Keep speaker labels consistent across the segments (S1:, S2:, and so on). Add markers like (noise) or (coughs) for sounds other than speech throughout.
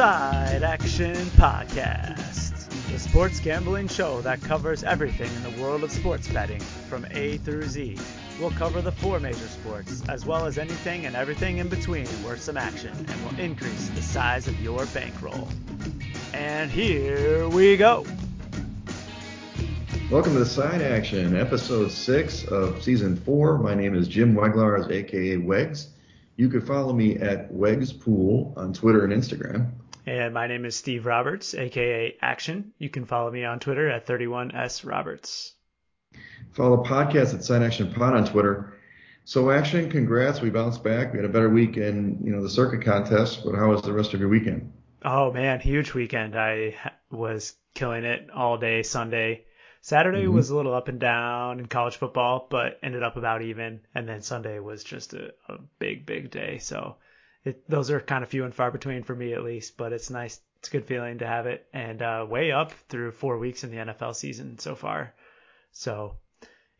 S1: Side Action Podcast, the sports gambling show that covers everything in the world of sports betting from A through Z. We'll cover the four major sports, as well as anything and everything in between worth some action, and will increase the size of your bankroll. And here we go.
S2: Welcome to the Side Action, episode six of season four. My name is Jim Weglars, aka Wegs. You can follow me at Wegspool on Twitter and Instagram.
S1: And my name is Steve Roberts, aka Action. You can follow me on Twitter at 31S Roberts.
S2: Follow the podcast at Side Action Pod on Twitter. So Action, congrats. We bounced back. We had a better week in, you know, the circuit contest, but how was the rest of your weekend?
S1: Oh man, huge weekend. I was killing it all day Sunday. Saturday mm-hmm. was a little up and down in college football, but ended up about even. And then Sunday was just a, a big, big day. So it, those are kind of few and far between for me at least, but it's nice. It's a good feeling to have it and uh, way up through four weeks in the NFL season so far. So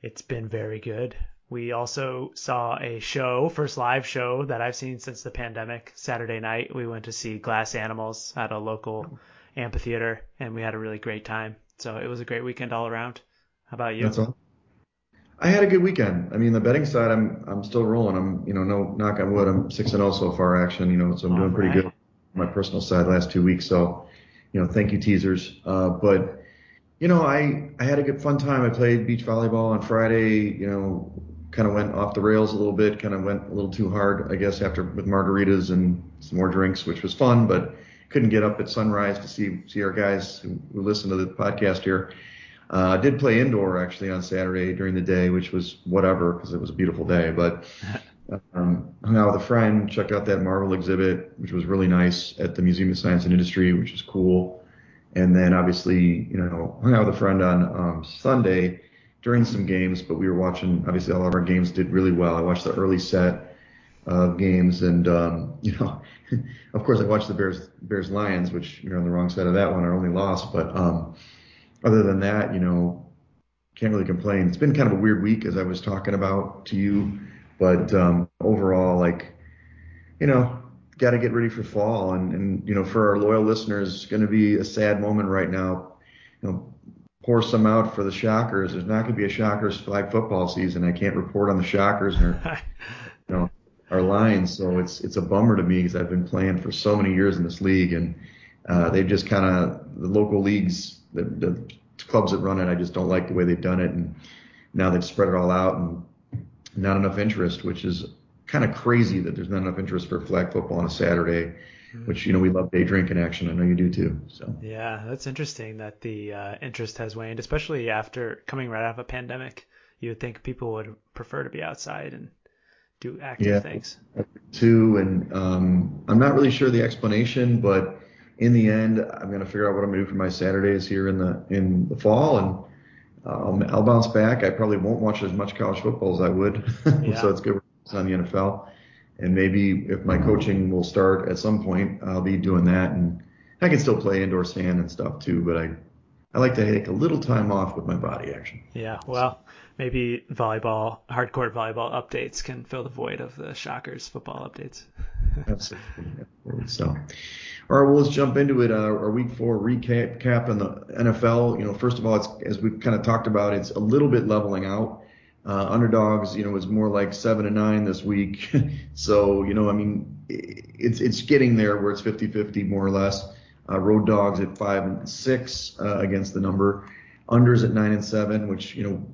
S1: it's been very good. We also saw a show, first live show that I've seen since the pandemic. Saturday night, we went to see Glass Animals at a local amphitheater, and we had a really great time. So it was a great weekend all around. How about you?
S2: That's all. I had a good weekend. I mean, the betting side, I'm I'm still rolling. I'm you know no knock on wood. I'm six and zero oh so far. Action, you know, so I'm doing pretty good. On my personal side last two weeks. So, you know, thank you teasers. Uh, but you know, I I had a good fun time. I played beach volleyball on Friday. You know, kind of went off the rails a little bit. Kind of went a little too hard, I guess, after with margaritas and some more drinks, which was fun. But couldn't get up at sunrise to see see our guys who, who listen to the podcast here. Uh, I did play indoor actually on Saturday during the day, which was whatever because it was a beautiful day. But (laughs) um, hung out with a friend, checked out that Marvel exhibit, which was really nice at the Museum of Science and Industry, which is cool. And then obviously, you know, hung out with a friend on um, Sunday during some games, but we were watching. Obviously, all of our games did really well. I watched the early set of games, and um, (laughs) you know, of course, I watched the Bears Bears Lions, which you're on the wrong side of that one. Our only loss, but um, other than that, you know, can't really complain. It's been kind of a weird week, as I was talking about to you, but um, overall, like, you know, got to get ready for fall, and and you know, for our loyal listeners, it's going to be a sad moment right now. You know, pour some out for the Shockers. There's not going to be a Shockers flag football season. I can't report on the Shockers. Or, (laughs) you know, our lines. So it's it's a bummer to me because I've been playing for so many years in this league, and uh, they've just kind of the local leagues, the, the clubs that run it, I just don't like the way they've done it, and now they've spread it all out and not enough interest, which is kind of crazy that there's not enough interest for flag football on a Saturday. Mm-hmm. Which you know we love day drinking action. I know you do too. So
S1: yeah, that's interesting that the uh, interest has waned, especially after coming right out of a pandemic. You would think people would prefer to be outside and do active yeah, things.
S2: Too, and um, I'm not really sure the explanation, but in the end, I'm going to figure out what I'm going to do for my Saturdays here in the in the fall, and um, I'll bounce back. I probably won't watch as much college football as I would, (laughs) yeah. so it's good on the NFL. And maybe if my coaching will start at some point, I'll be doing that, and I can still play indoor sand and stuff too. But I I like to take a little time off with my body action.
S1: Yeah, well, maybe volleyball, hardcore volleyball updates can fill the void of the Shockers football updates.
S2: Absolutely. So, all right, well, let's jump into it. Uh, our week four recap cap on the NFL. You know, first of all, it's as we've kind of talked about, it's a little bit leveling out. Uh, underdogs, you know, is more like seven and nine this week. (laughs) so, you know, I mean, it's it's getting there where it's 50-50 more or less. Uh, road dogs at five and six uh, against the number. Unders at nine and seven, which you know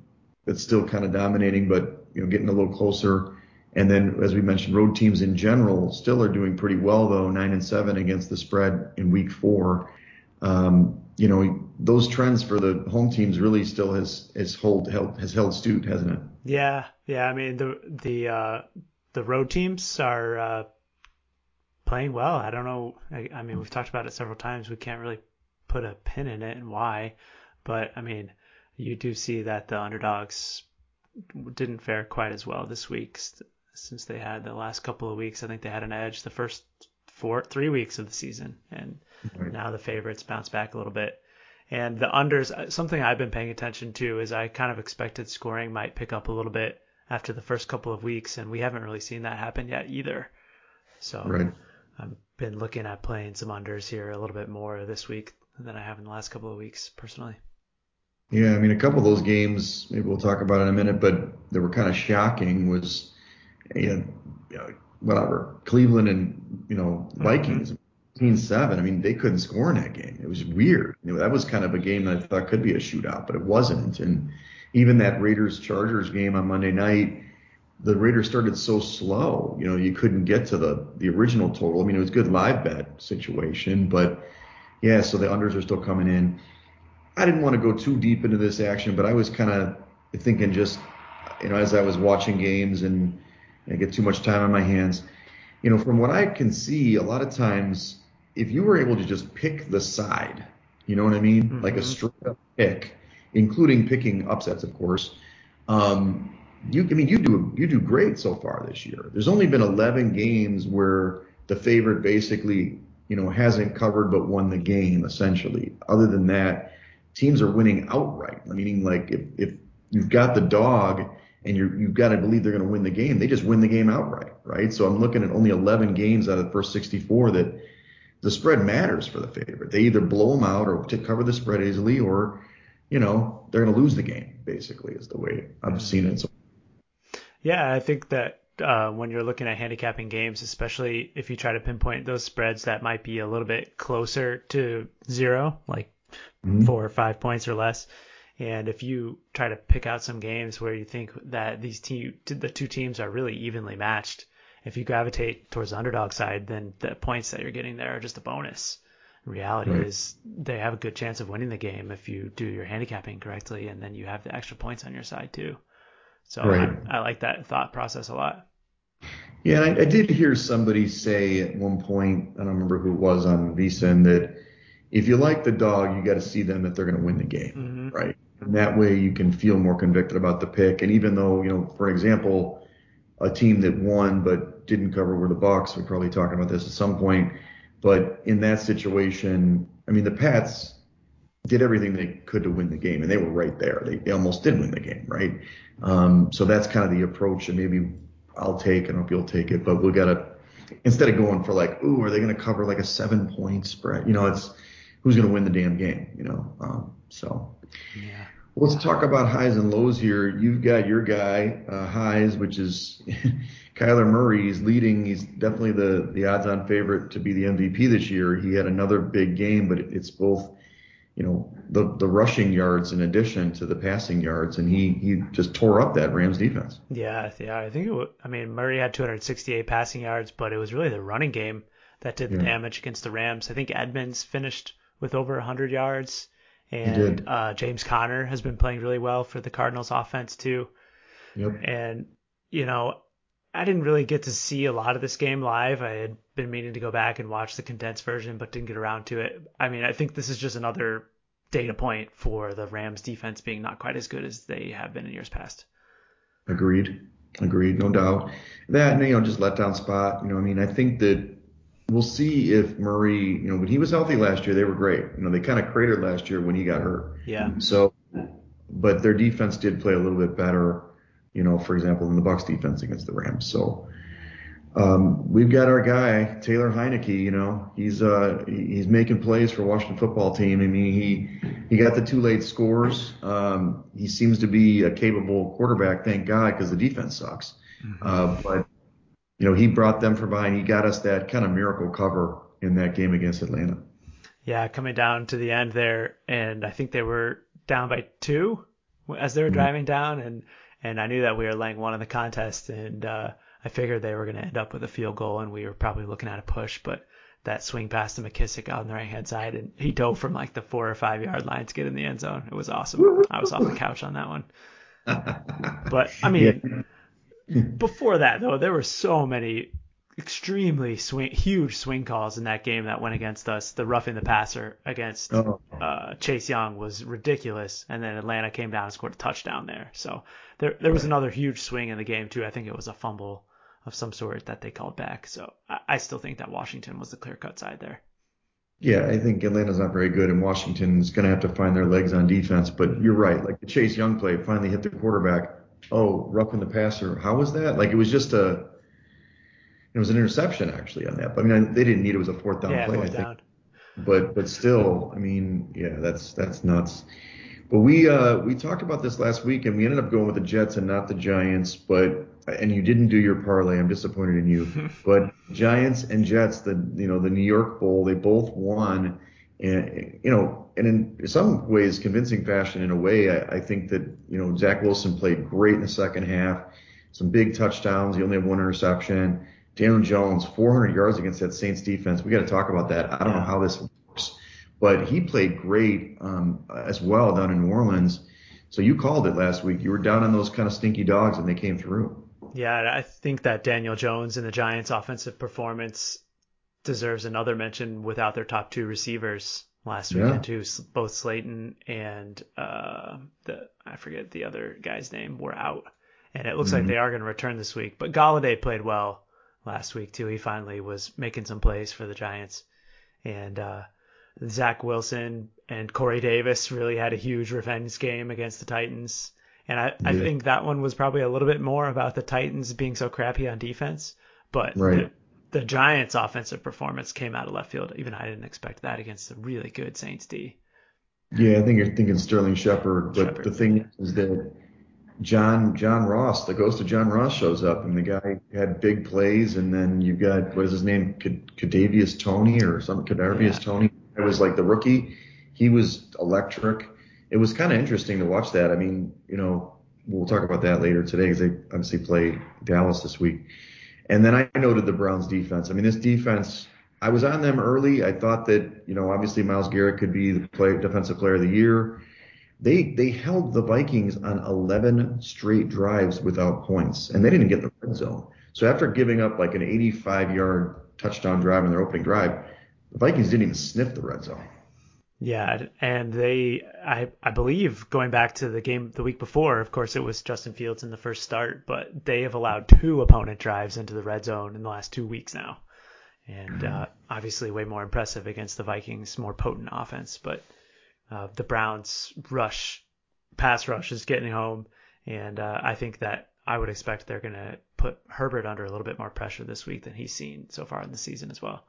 S2: that's still kind of dominating, but you know getting a little closer. And then, as we mentioned, road teams in general still are doing pretty well, though nine and seven against the spread in week four. Um, you know those trends for the home teams really still has has hold held has held suit, hasn't it?
S1: Yeah, yeah. I mean the the uh, the road teams are uh, playing well. I don't know. I, I mean we've talked about it several times. We can't really put a pin in it and why, but I mean you do see that the underdogs didn't fare quite as well this week since they had the last couple of weeks. I think they had an edge the first four, three weeks of the season, and right. now the favorites bounce back a little bit. And the unders, uh, something I've been paying attention to is I kind of expected scoring might pick up a little bit after the first couple of weeks, and we haven't really seen that happen yet either. So,
S2: right.
S1: I've been looking at playing some unders here a little bit more this week than I have in the last couple of weeks personally.
S2: Yeah, I mean, a couple of those games, maybe we'll talk about in a minute, but they were kind of shocking was, you know, whatever, Cleveland and, you know, Vikings. Mm-hmm. 7 I mean, they couldn't score in that game. It was weird. You know, that was kind of a game that I thought could be a shootout, but it wasn't. And even that Raiders Chargers game on Monday night, the Raiders started so slow. You know, you couldn't get to the the original total. I mean, it was a good live bet situation, but yeah, so the unders are still coming in. I didn't want to go too deep into this action, but I was kind of thinking just, you know, as I was watching games and I get too much time on my hands, you know, from what I can see, a lot of times, if you were able to just pick the side, you know what I mean, mm-hmm. like a straight up pick, including picking upsets, of course. Um, you, I mean, you do you do great so far this year. There's only been 11 games where the favorite basically, you know, hasn't covered but won the game essentially. Other than that, teams are winning outright. Meaning, like if if you've got the dog and you're you've got to believe they're going to win the game, they just win the game outright, right? So I'm looking at only 11 games out of the first 64 that the spread matters for the favorite. They either blow them out or to cover the spread easily, or you know they're going to lose the game. Basically, is the way I've seen it. So
S1: yeah, I think that uh, when you're looking at handicapping games, especially if you try to pinpoint those spreads that might be a little bit closer to zero, like mm-hmm. four or five points or less, and if you try to pick out some games where you think that these team, the two teams are really evenly matched, if you gravitate towards the underdog side, then the points that you're getting there are just a bonus. reality right. is they have a good chance of winning the game if you do your handicapping correctly, and then you have the extra points on your side too. So right. I, I, like that thought process a lot.
S2: Yeah, I, I, did hear somebody say at one point, I don't remember who it was on VSiN, that if you like the dog, you got to see them that they're going to win the game, mm-hmm. right? And that way you can feel more convicted about the pick. And even though, you know, for example, a team that won but didn't cover were the Bucs, we're probably talking about this at some point. But in that situation, I mean, the Pats did everything they could to win the game, and they were right there. They, they almost did win the game, right? Um, so that's kind of the approach and maybe I'll take. I don't know you'll take it, but we got to instead of going for like, ooh, are they going to cover like a seven point spread? You know, it's who's going to win the damn game. You know, um, so. Yeah. Let's talk about highs and lows here. You've got your guy, uh, highs, which is (laughs) Kyler Murray. He's leading. He's definitely the, the odds on favorite to be the MVP this year. He had another big game, but it's both you know, the, the rushing yards in addition to the passing yards, and he, he just tore up that Rams defense.
S1: Yeah, yeah, I think it was, I mean, Murray had 268 passing yards, but it was really the running game that did the yeah. damage against the Rams. I think Edmonds finished with over 100 yards, and uh, James Conner has been playing really well for the Cardinals offense too. Yep. And, you know, I didn't really get to see a lot of this game live. I had been meaning to go back and watch the condensed version, but didn't get around to it. I mean, I think this is just another data point for the Rams defense being not quite as good as they have been in years past.
S2: Agreed. Agreed. No doubt. That, you know, just let down spot. You know, I mean, I think that we'll see if Murray, you know, when he was healthy last year, they were great. You know, they kind of cratered last year when he got hurt.
S1: Yeah.
S2: So, but their defense did play a little bit better you know, for example, in the Bucs defense against the Rams. So um, we've got our guy Taylor Heinicke. You know, he's uh, he's making plays for Washington football team. I mean, he he got the two late scores. Um, he seems to be a capable quarterback, thank God, because the defense sucks. Mm-hmm. Uh, but you know, he brought them from behind. He got us that kind of miracle cover in that game against Atlanta.
S1: Yeah, coming down to the end there, and I think they were down by two as they were mm-hmm. driving down, and and I knew that we were laying one in the contest, and uh, I figured they were going to end up with a field goal, and we were probably looking at a push, but that swing pass to McKissick out on the right hand side, and he dove from like the four or five yard line to get in the end zone. It was awesome. I was off the couch on that one. (laughs) but I mean, before that though, there were so many extremely swing, huge swing calls in that game that went against us. The roughing the passer against oh. uh, Chase Young was ridiculous, and then Atlanta came down and scored a touchdown there. So there there was another huge swing in the game too. I think it was a fumble of some sort that they called back. So I, I still think that Washington was the clear cut side there.
S2: Yeah, I think Atlanta's not very good, and Washington's going to have to find their legs on defense. But you're right, like the Chase Young play finally hit the quarterback. Oh, roughing the passer. How was that? Like it was just a It was an interception actually on that. But I mean, they didn't need it. It was a fourth down
S1: yeah,
S2: play.
S1: Fourth
S2: I think.
S1: down.
S2: But but still, I mean, yeah, that's that's nuts. But we uh, we talked about this last week, and we ended up going with the Jets and not the Giants. But and you didn't do your parlay. I'm disappointed in you. (laughs) but Giants and Jets, the you know the New York Bowl, they both won, and you know, and in some ways, convincing fashion. In a way, I, I think that you know Zach Wilson played great in the second half, some big touchdowns. He only had one interception. Daniel Jones, 400 yards against that Saints defense. We got to talk about that. I don't know how this works, but he played great um, as well down in New Orleans. So you called it last week. You were down on those kind of stinky dogs, and they came through.
S1: Yeah, I think that Daniel Jones and the Giants' offensive performance deserves another mention without their top two receivers last
S2: Yeah.
S1: weekend too. Both Slayton and uh, the I forget the other guy's name were out, and it looks like
S2: Mhm.
S1: they are going to return this week. But Golladay played well last week too. He finally was making some plays for the Giants, and uh, Zach Wilson and Corey Davis really had a huge revenge game against the Titans. And I, I think that one was probably a little bit more about the Titans being so crappy on defense. But
S2: Right.
S1: The, Giants' offensive performance came out of left field. Even I didn't expect that against a really good Saints D.
S2: Yeah, I think you're thinking Sterling Shepard, but
S1: Shepard.
S2: the thing is that John John Ross, the ghost of John Ross, shows up, and the guy had big plays, and then you've got what is his name, Cad- Cadavius Toney or something, Cadavius
S1: Yeah.
S2: Toney. It was like the rookie. He was electric. It was kind of interesting to watch that. I mean, you know, we'll talk about that later today because they obviously play Dallas this week. And then I noted the Browns defense. I mean, this defense, I was on them early. I thought that, you know, obviously Myles Garrett could be the play, defensive player of the year. They they held the Vikings on 11 straight drives without points, and they didn't get the red zone. So after giving up like an 85 yard touchdown drive in their opening drive, the Vikings didn't even sniff the red zone.
S1: Yeah, and they, I, I believe, going back to the game the week before, of course, it was Justin Fields in the first start, but they have allowed two opponent drives into the red zone in the last two weeks now. And uh, obviously, way more impressive against the Vikings, more potent offense. But uh, the Browns' rush, pass rush is getting home. And uh, I think that I would expect they're going to put Herbert under a little bit more pressure this week than he's seen so far in the season as well.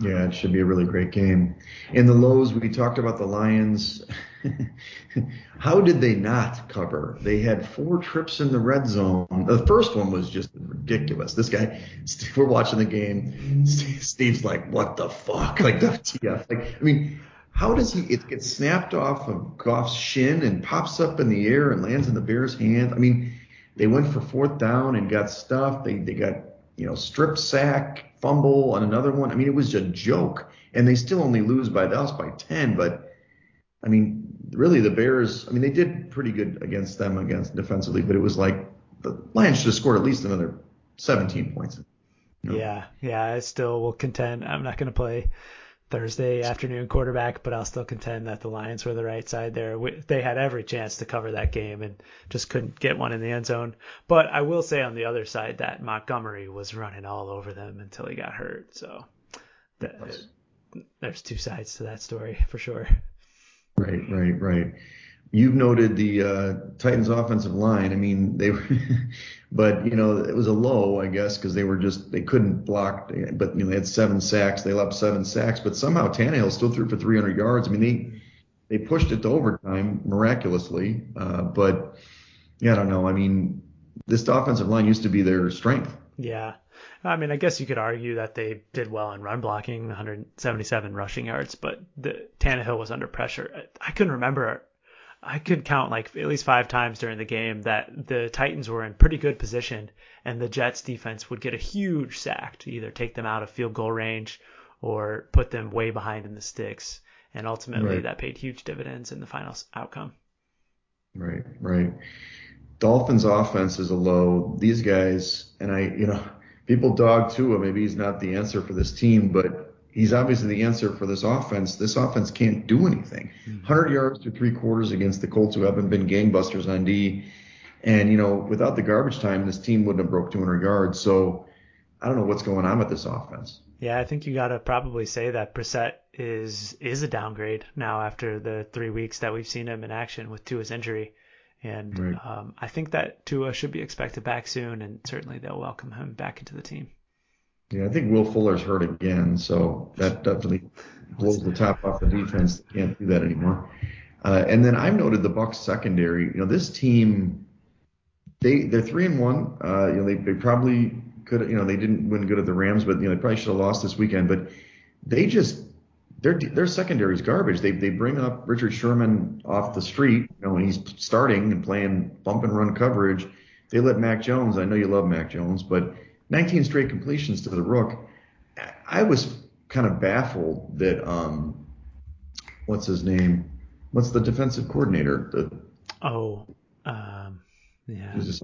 S2: Yeah, it should be a really great game. In the lows, we talked about the Lions. (laughs) How did they not cover? They had four trips in the red zone. The first one was just ridiculous. This guy, (laughs) we're watching the game. (laughs) Steve's like, "What the fuck?" Like WTF? Like, I mean, how does he? It gets snapped off of Goff's shin and pops up in the air and lands in the Bears' hand. I mean, they went for fourth down and got stuffed. They they got you know strip sack, fumble on another one. I mean, it was a joke, and they still only lose by was by ten. But I mean, really, the Bears. I mean, they did pretty good against them against defensively, but it was like the Lions should have scored at least another 17 points. you know?
S1: Yeah, yeah, I still will contend. I'm not going to play Thursday afternoon quarterback, but I'll still contend that the Lions were the right side there. They had every chance to cover that game and just couldn't get one in the end zone. But I will say on the other side that Montgomery was running all over them until he got hurt. So th- there's two sides to that story for sure.
S2: Right, right, right. You've noted the uh, Titans' offensive line. I mean, they were, (laughs) but you know, it was a low, I guess, because they were just they couldn't block. But you know, they had seven sacks. They left seven sacks, but somehow Tannehill still threw for 300 yards. I mean, they they pushed it to overtime miraculously. Uh, but yeah, I don't know. I mean, this offensive line used to be their strength.
S1: Yeah. I mean, I guess you could argue that they did well in run blocking, 177 rushing yards, but the Tannehill was under pressure. I couldn't remember. I could count like at least five times during the game that the Titans were in pretty good position, and the Jets defense would get a huge sack to either take them out of field goal range or put them way behind in the sticks. And ultimately,
S2: Right.
S1: that paid huge dividends in the final outcome.
S2: Right, right. Dolphins offense is a low. These guys, and I, you know, people dog Tua. Maybe he's not the answer for this team, but he's obviously the answer for this offense. This offense can't do anything. 100 yards to three quarters against the Colts, who haven't been gangbusters on D. And you know, without the garbage time, this team wouldn't have broke 200 yards. So I don't know what's going on with this offense.
S1: Yeah, I think you gotta probably say that Brissett is is a downgrade now after the three weeks that we've seen him in action with Tua's injury, and
S2: Right.
S1: um, I think that Tua should be expected back soon, and certainly they'll welcome him back into the team.
S2: Yeah, I think Will Fuller's hurt again, so that definitely blows the top off the defense. They can't do that anymore. Uh, and then I've noted the Bucs secondary. You know, this team, they they're three and one. Uh, you know, they, they probably could. You know, they didn't win good at the Rams, but you know, they probably should have lost this weekend. But they just their their secondary is garbage. They they bring up Richard Sherman off the street, you know, when he's starting and playing bump and run coverage. They let Mac Jones. I know you love Mac Jones, but 19 straight completions to the Rook. I was kind of baffled that um, what's his name? What's the defensive coordinator? The,
S1: oh, um, yeah.
S2: Just,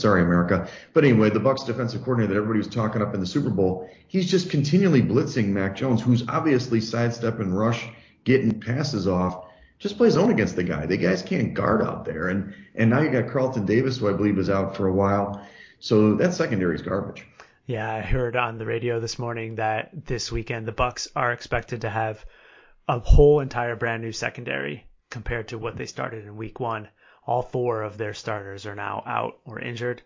S2: sorry, America. But anyway, the Bucs defensive coordinator that everybody was talking up in the Super Bowl, he's just continually blitzing Mac Jones, who's obviously sidestep and rush, getting passes off. Just play zone against the guy. The guys can't guard out there, and and now you got Carlton Davis, who I believe is out for a while. So that secondary is garbage.
S1: Yeah, I heard on the radio this morning that this weekend the Bucs are expected to have a whole entire brand new secondary compared to what they started in week one. All four of their starters are now out or injured.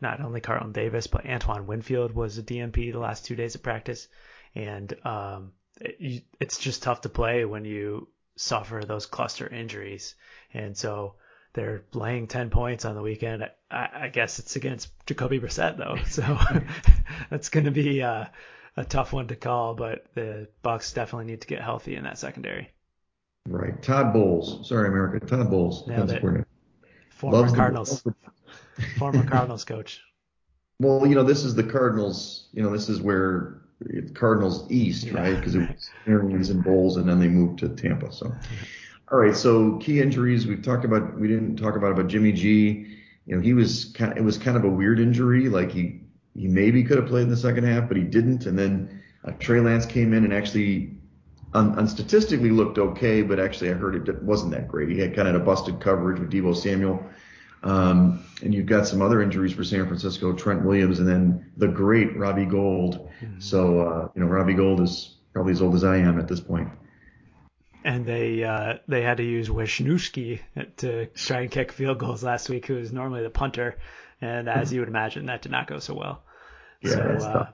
S1: Not only Carlton Davis, but Antoine Winfield was a DNP the last two days of practice. And um, it, it's just tough to play when you suffer those cluster injuries. And so they're laying 10 points on the weekend. I, I guess it's against Jacoby Brissett though, (laughs) so (laughs) that's going to be uh, a tough one to call. But the Bucs definitely need to get healthy in that secondary.
S2: Right, Todd Bowles. Sorry, America. Todd Bowles,
S1: Former Loves Cardinals, former (laughs) Cardinals coach.
S2: Well, you know, this is the Cardinals. You know, this is where Cardinals East, yeah, right? Because it was Arians and Bowles, and then they moved to Tampa. So. All right, so key injuries we've talked about. We didn't talk about about Jimmy G. You know, he was kind. Of, it was kind of a weird injury. Like he he maybe could have played in the second half, but he didn't. And then uh, Trey Lance came in and actually, un, unstatistically looked okay, but actually I heard it wasn't that great. He had kind of a busted coverage with Deebo Samuel. Um, and you've got some other injuries for San Francisco, Trent Williams, and then the great Robbie Gould. Mm-hmm. So uh, you know, Robbie Gould is probably as old as I am at this point
S1: and they uh, they had to use Wishnowsky to try and kick field goals last week, who is normally the punter, and as you would imagine, that did not go so well.
S2: Yeah, so, uh, tough.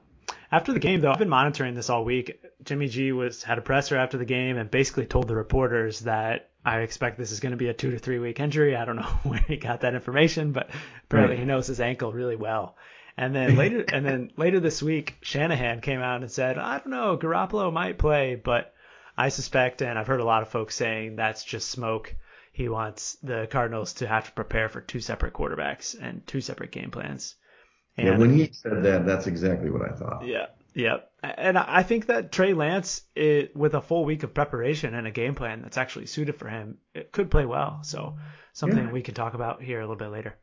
S1: After the game, though, I've been monitoring this all week. Jimmy G was had a presser after the game and basically told the reporters that I expect this is going to be a two to three week injury. I don't know (laughs) where he got that information, but apparently right. he knows his ankle really well. And then later, and then later this week, Shanahan came out and said, I don't know, Garoppolo might play, but I suspect, and I've heard a lot of folks saying that's just smoke. He wants the Cardinals to have to prepare for two separate quarterbacks and two separate game plans.
S2: And, yeah, when he said that, that's exactly what I thought.
S1: Yeah, yeah, and I think that Trey Lance, it, with a full week of preparation and a game plan that's actually suited for him, it could play well. So something yeah. we can talk about here a little bit later.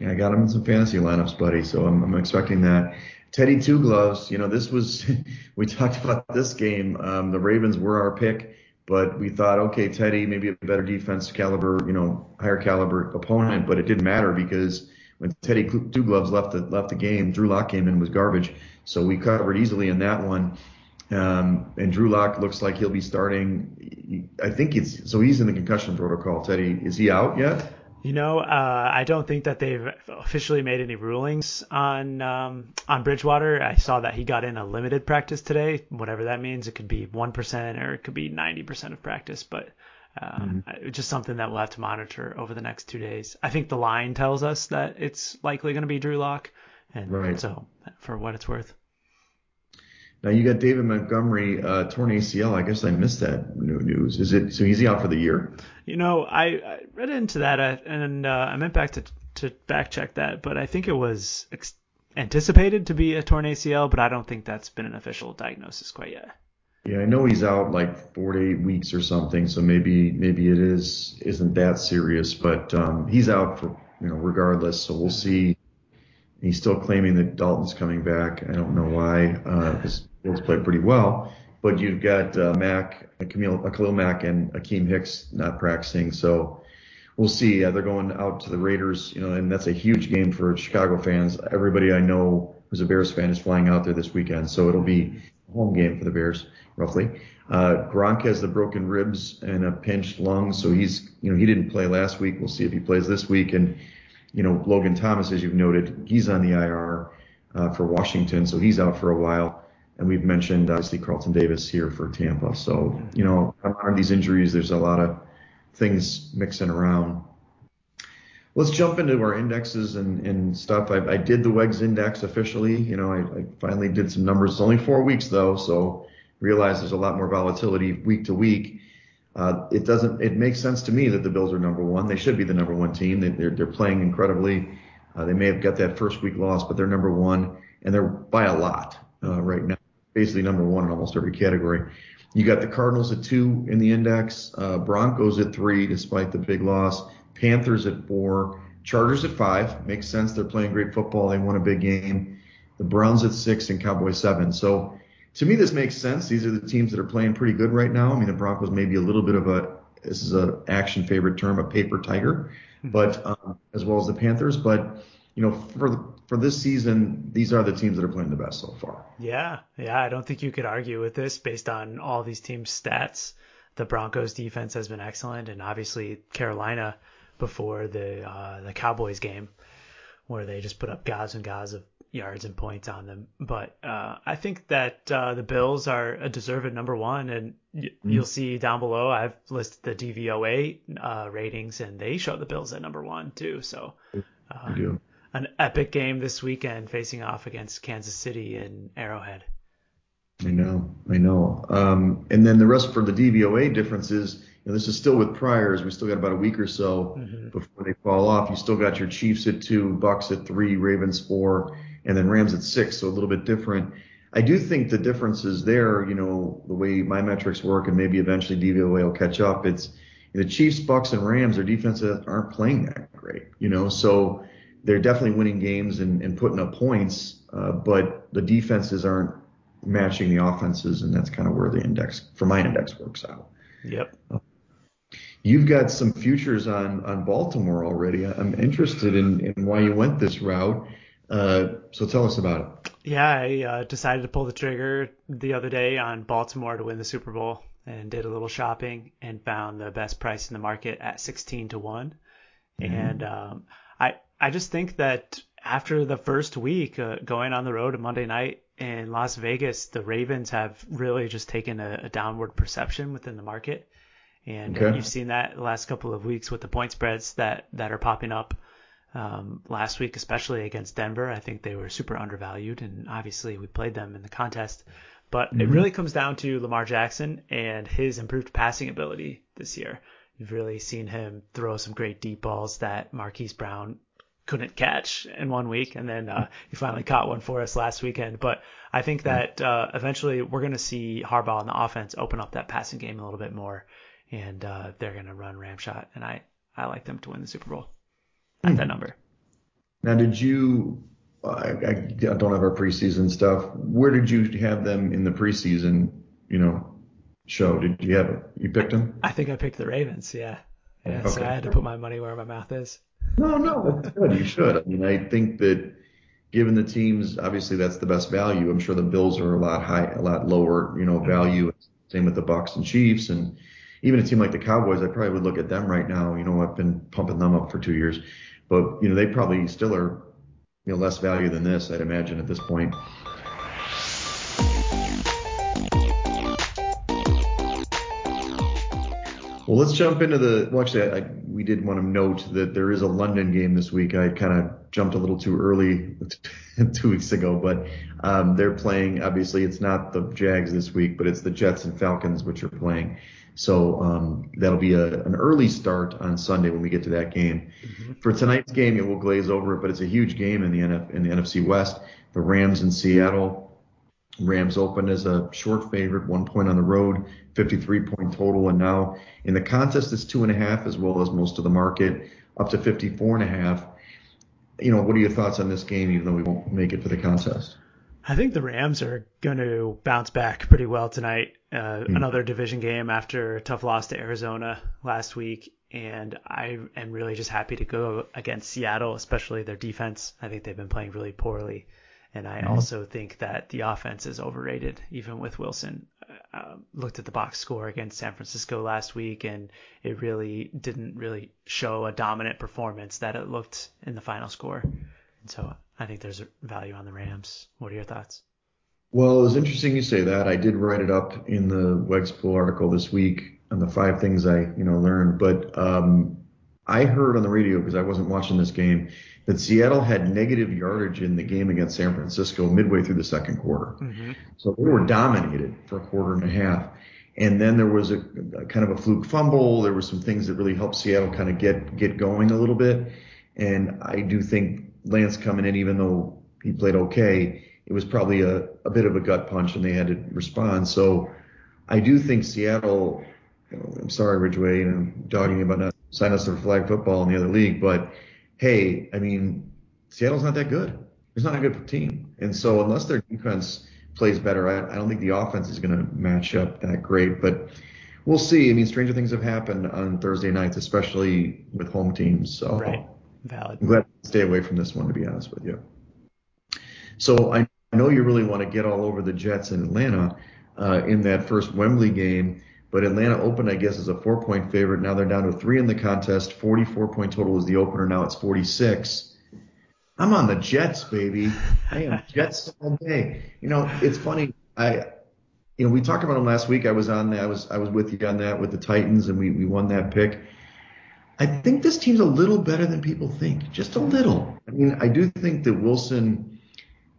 S2: Yeah, I got him in some fantasy lineups, buddy. So I'm, I'm expecting that. Teddy Two Gloves, you know, this was, (laughs) we talked about this game. Um, the Ravens were our pick, but we thought, okay, Teddy, maybe a better defense caliber, you know, higher caliber opponent, but it didn't matter because when Teddy Two Gloves left the, left the game, Drew Lock came in was garbage. So we covered easily in that one. Um, and Drew Lock looks like he'll be starting. I think it's, so he's in the concussion protocol. Teddy, is he out yet?
S1: You know, uh, I don't think that they've officially made any rulings on um, on Bridgewater. I saw that he got in a limited practice today, whatever that means. It could be one percent or it could be ninety percent of practice, but uh, mm-hmm. just something that we'll have to monitor over the next two days. I think the line tells us that it's likely going to be Drew Lock, and right. so for what it's worth.
S2: Now you got David Montgomery uh, torn ACL. I guess I missed that news. Is it so? He's out for the year?
S1: You know, I, I read into that uh, and uh, I meant back to to back check that, but I think it was ex- anticipated to be a torn ACL, but I don't think that's been an official diagnosis quite yet.
S2: Yeah, I know he's out like four to eight weeks or something, so maybe maybe it is isn't that serious, but um, he's out for you know regardless. So we'll see. He's still claiming that Dalton's coming back. I don't know why. Uh, Bills played pretty well. But you've got uh, Mack, Camille, Khalil Mack, and Akiem Hicks not practicing. So we'll see. Uh, they're going out to the Raiders, you know, and that's a huge game for Chicago fans. Everybody I know who's a Bears fan is flying out there this weekend, so it'll be a home game for the Bears, roughly. Uh, Gronk has the broken ribs and a pinched lung, so he's, you know, he didn't play last week. We'll see if he plays this week. And, you know, Logan Thomas, as you've noted, he's on the IR. uh, for Washington, so he's out for a while. And we've mentioned obviously Carlton Davis here for Tampa. So you know, on these injuries, there's a lot of things mixing around. Let's jump into our indexes and, and stuff. I, I did the WEGS index officially. You know, I, I finally did some numbers. It's only four weeks though, so realize there's a lot more volatility week to week. Uh, it doesn't. It makes sense to me that the Bills are number one. They should be the number one team. They, they're they're playing incredibly. Uh, they may have got that first week loss, but they're number one, and they're by a lot uh, right now. Basically number one in almost every category. You got the Cardinals at two in the index, uh, Broncos at three despite the big loss, Panthers at four, Chargers at five. Makes sense. They're playing great football. They won a big game. The Browns at six and Cowboys seven. So to me, this makes sense. These are the teams that are playing pretty good right now. I mean, the Broncos may be a little bit of a this is a action favorite term, a paper tiger, hmm. but um, as well as the Panthers. But you know, for the, for this season, these are the teams that are playing the best so far.
S1: Yeah, yeah, I don't think you could argue with this based on all these teams' stats. The Broncos defense has been excellent, and obviously Carolina before the uh, the Cowboys game, where they just put up gobs and gobs of yards and points on them. But uh, I think that uh, the Bills are a deserved number one, and y- mm-hmm. you'll see down below I've listed the DVOA uh, ratings, and they show the Bills at number one too. So uh, an epic game this weekend facing off against Kansas City in Arrowhead.
S2: I know, I know. Um, and then the rest for the DVOA differences. You know, this is still with priors. We still got about a week or so mm-hmm. before they fall off. You still got your Chiefs at two, Bucs at three, Ravens four, and then Rams at six, so a little bit different. I do think the difference is there, you know, the way my metrics work, and maybe eventually DVOA will catch up. It's the Chiefs, Bucs, and Rams, their defenses aren't playing that great, you know, so they're definitely winning games and, and putting up points, uh, but the defenses aren't matching the offenses, and that's kind of where the index, for my index, works out.
S1: Yep.
S2: Uh, you've got some futures on on Baltimore already. I'm interested in, in why you went this route. Uh, so tell us about it.
S1: Yeah, I uh, decided to pull the trigger the other day on Baltimore to win the Super Bowl and did a little shopping and found the best price in the market at 16 to one. Mm-hmm. And um, I just think that after the first week uh, going on the road on Monday night in Las Vegas, the Ravens have really just taken a, a downward perception within the market. And okay. you've seen that the last couple of weeks with the point spreads that, that are popping up um, last week, especially against Denver. I think they were super undervalued, and obviously we played them in the contest. But mm-hmm. it really comes down to Lamar Jackson and his improved passing ability this year. You've really seen him throw some great deep balls that Marquise Brown couldn't catch in one week, and then uh, he finally caught one for us last weekend. But I think that uh, eventually we're going to see Harbaugh on the offense open up that passing game a little bit more, and uh, they're going to run Ramshot, and I I like them to win the Super Bowl at that number.
S2: Now, did you? I, I don't have our preseason stuff. Where did you have them in the preseason? You know, show. Did you have it? You picked them?
S1: I think I picked the Ravens. Yeah. Yeah. Okay. So I had to put my money where my mouth is.
S2: No, no, good. You should. I mean, I think that given the teams, obviously that's the best value. I'm sure the Bills are a lot high, a lot lower, you know, value. Same with the Bucs and Chiefs, and even a team like the Cowboys. I probably would look at them right now. You know, I've been pumping them up for two years. But you know, they probably still are you know less value than this, I'd imagine at this point. Well, let's jump into the. Well, actually, I, we did want to note that there is a London game this week. I kind of jumped a little too early (laughs) two weeks ago, but um, they're playing. Obviously, it's not the Jags this week, but it's the Jets and Falcons which are playing. So um, that'll be a, an early start on Sunday when we get to that game. Mm-hmm. For tonight's game, it will glaze over it, but it's a huge game in the, NF, in the NFC West. The Rams in Seattle. Rams open as a short favorite, one point on the road, 53 point total, and now in the contest it's two and a half as well as most of the market, up to 54 and a half. You know, what are your thoughts on this game, even though we won't make it for the contest?
S1: I think the Rams are going to bounce back pretty well tonight. Uh, mm-hmm. Another division game after a tough loss to Arizona last week. And I am really just happy to go against Seattle, especially their defense. I think they've been playing really poorly. And I mm-hmm. also think that the offense is overrated, even with Wilson. Uh, looked at the box score against San Francisco last week, and it really didn't really show a dominant performance that it looked in the final score. And so I think there's value on the Rams. What are your thoughts?
S2: Well, it was interesting you say that. I did write it up in the Wegs Pool article this week on the five things I, you know, learned. But um, I heard on the radio because I wasn't watching this game that Seattle had negative yardage in the game against San Francisco midway through the second quarter. Mm-hmm. So they were dominated for a quarter and a half. And then there was a, a, kind of a fluke fumble. There were some things that really helped Seattle kind of get get going a little bit. And I do think Lance coming in, even though he played okay, it was probably a, a bit of a gut punch, and they had to respond. So I do think Seattle. You know, I'm sorry, Ridgeway, you know, dogging about not signing us for flag football in the other league, but hey, I mean, Seattle's not that good. It's not a good team, and so unless their defense plays better. I, I don't think the offense is going to match up that great, but we'll see. I mean, stranger things have happened on Thursday nights, especially with home teams. So
S1: right. Valid.
S2: I'm glad to stay away from this one, to be honest with you. So I know you really want to get all over the Jets in Atlanta uh, in that first Wembley game, but Atlanta opened, I guess, as a four-point favorite. Now they're down to three in the contest. 44 point total is the opener. Now it's 46. I'm on the Jets, baby. I am (laughs) Jets all day. You know, it's funny. I, you know, we talked about them last week. I was on. That. I was I was with you on that with the Titans, and we we won that pick. I think this team's a little better than people think, just a little. I mean, I do think that Wilson,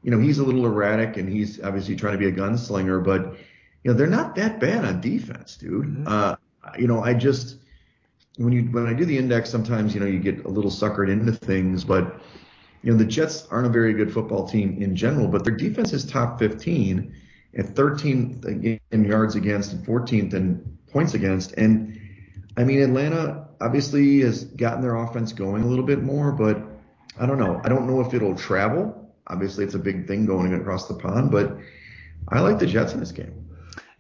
S2: you know, he's a little erratic, and he's obviously trying to be a gunslinger, but you know, they're not that bad on defense, dude. Mm-hmm. Uh, you know, I just when you when I do the index, sometimes you know you get a little suckered into things, but you know, the Jets aren't a very good football team in general, but their defense is top 15 at 13th in yards against and 14th in points against. And I mean, Atlanta obviously has gotten their offense going a little bit more, but I don't know. I don't know if it'll travel. Obviously, it's a big thing going across the pond, but I like the Jets in this game.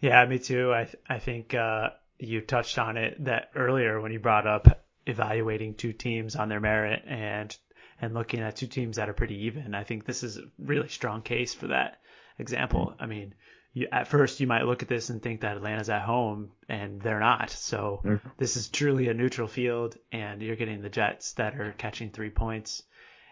S1: Yeah, me too. I th- I think uh, you touched on it that earlier when you brought up evaluating two teams on their merit and and looking at two teams that are pretty even, I think this is a really strong case for that example. I mean, you, at first you might look at this and think that Atlanta's at home, and they're not. So mm-hmm. this is truly a neutral field, and you're getting the Jets that are catching three points.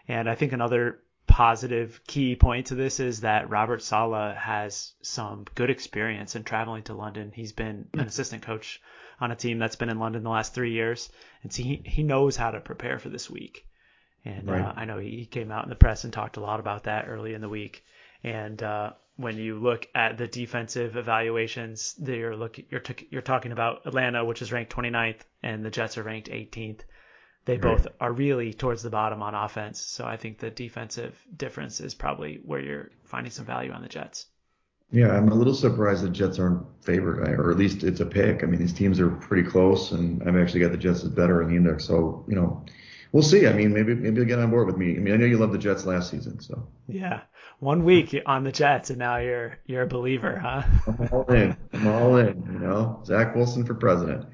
S1: And I think another positive key point to this is that Robert Saleh has some good experience in traveling to London. He's been an assistant coach on a team that's been in London the last three years, and so he, he knows how to prepare for this week. And right. uh, I know he came out in the press and talked a lot about that early in the week. And uh, when you look at the defensive evaluations, you're look you're t- you're talking about Atlanta, which is ranked 29th, and the Jets are ranked 18th. They right. both are really towards the bottom on offense. So I think the defensive difference is probably where you're finding some value on the Jets.
S2: Yeah, I'm a little surprised the Jets aren't favored, or at least it's a pick. I mean, these teams are pretty close, and I've actually got the Jets as better in the index. So, you know, we'll see. I mean, maybe maybe you'll get on board with me. I mean, I know you loved the Jets last season, so.
S1: Yeah, one week on the Jets, and now you're you're a believer, huh?
S2: I'm all in. I'm all in. You know, Zach Wilson for president.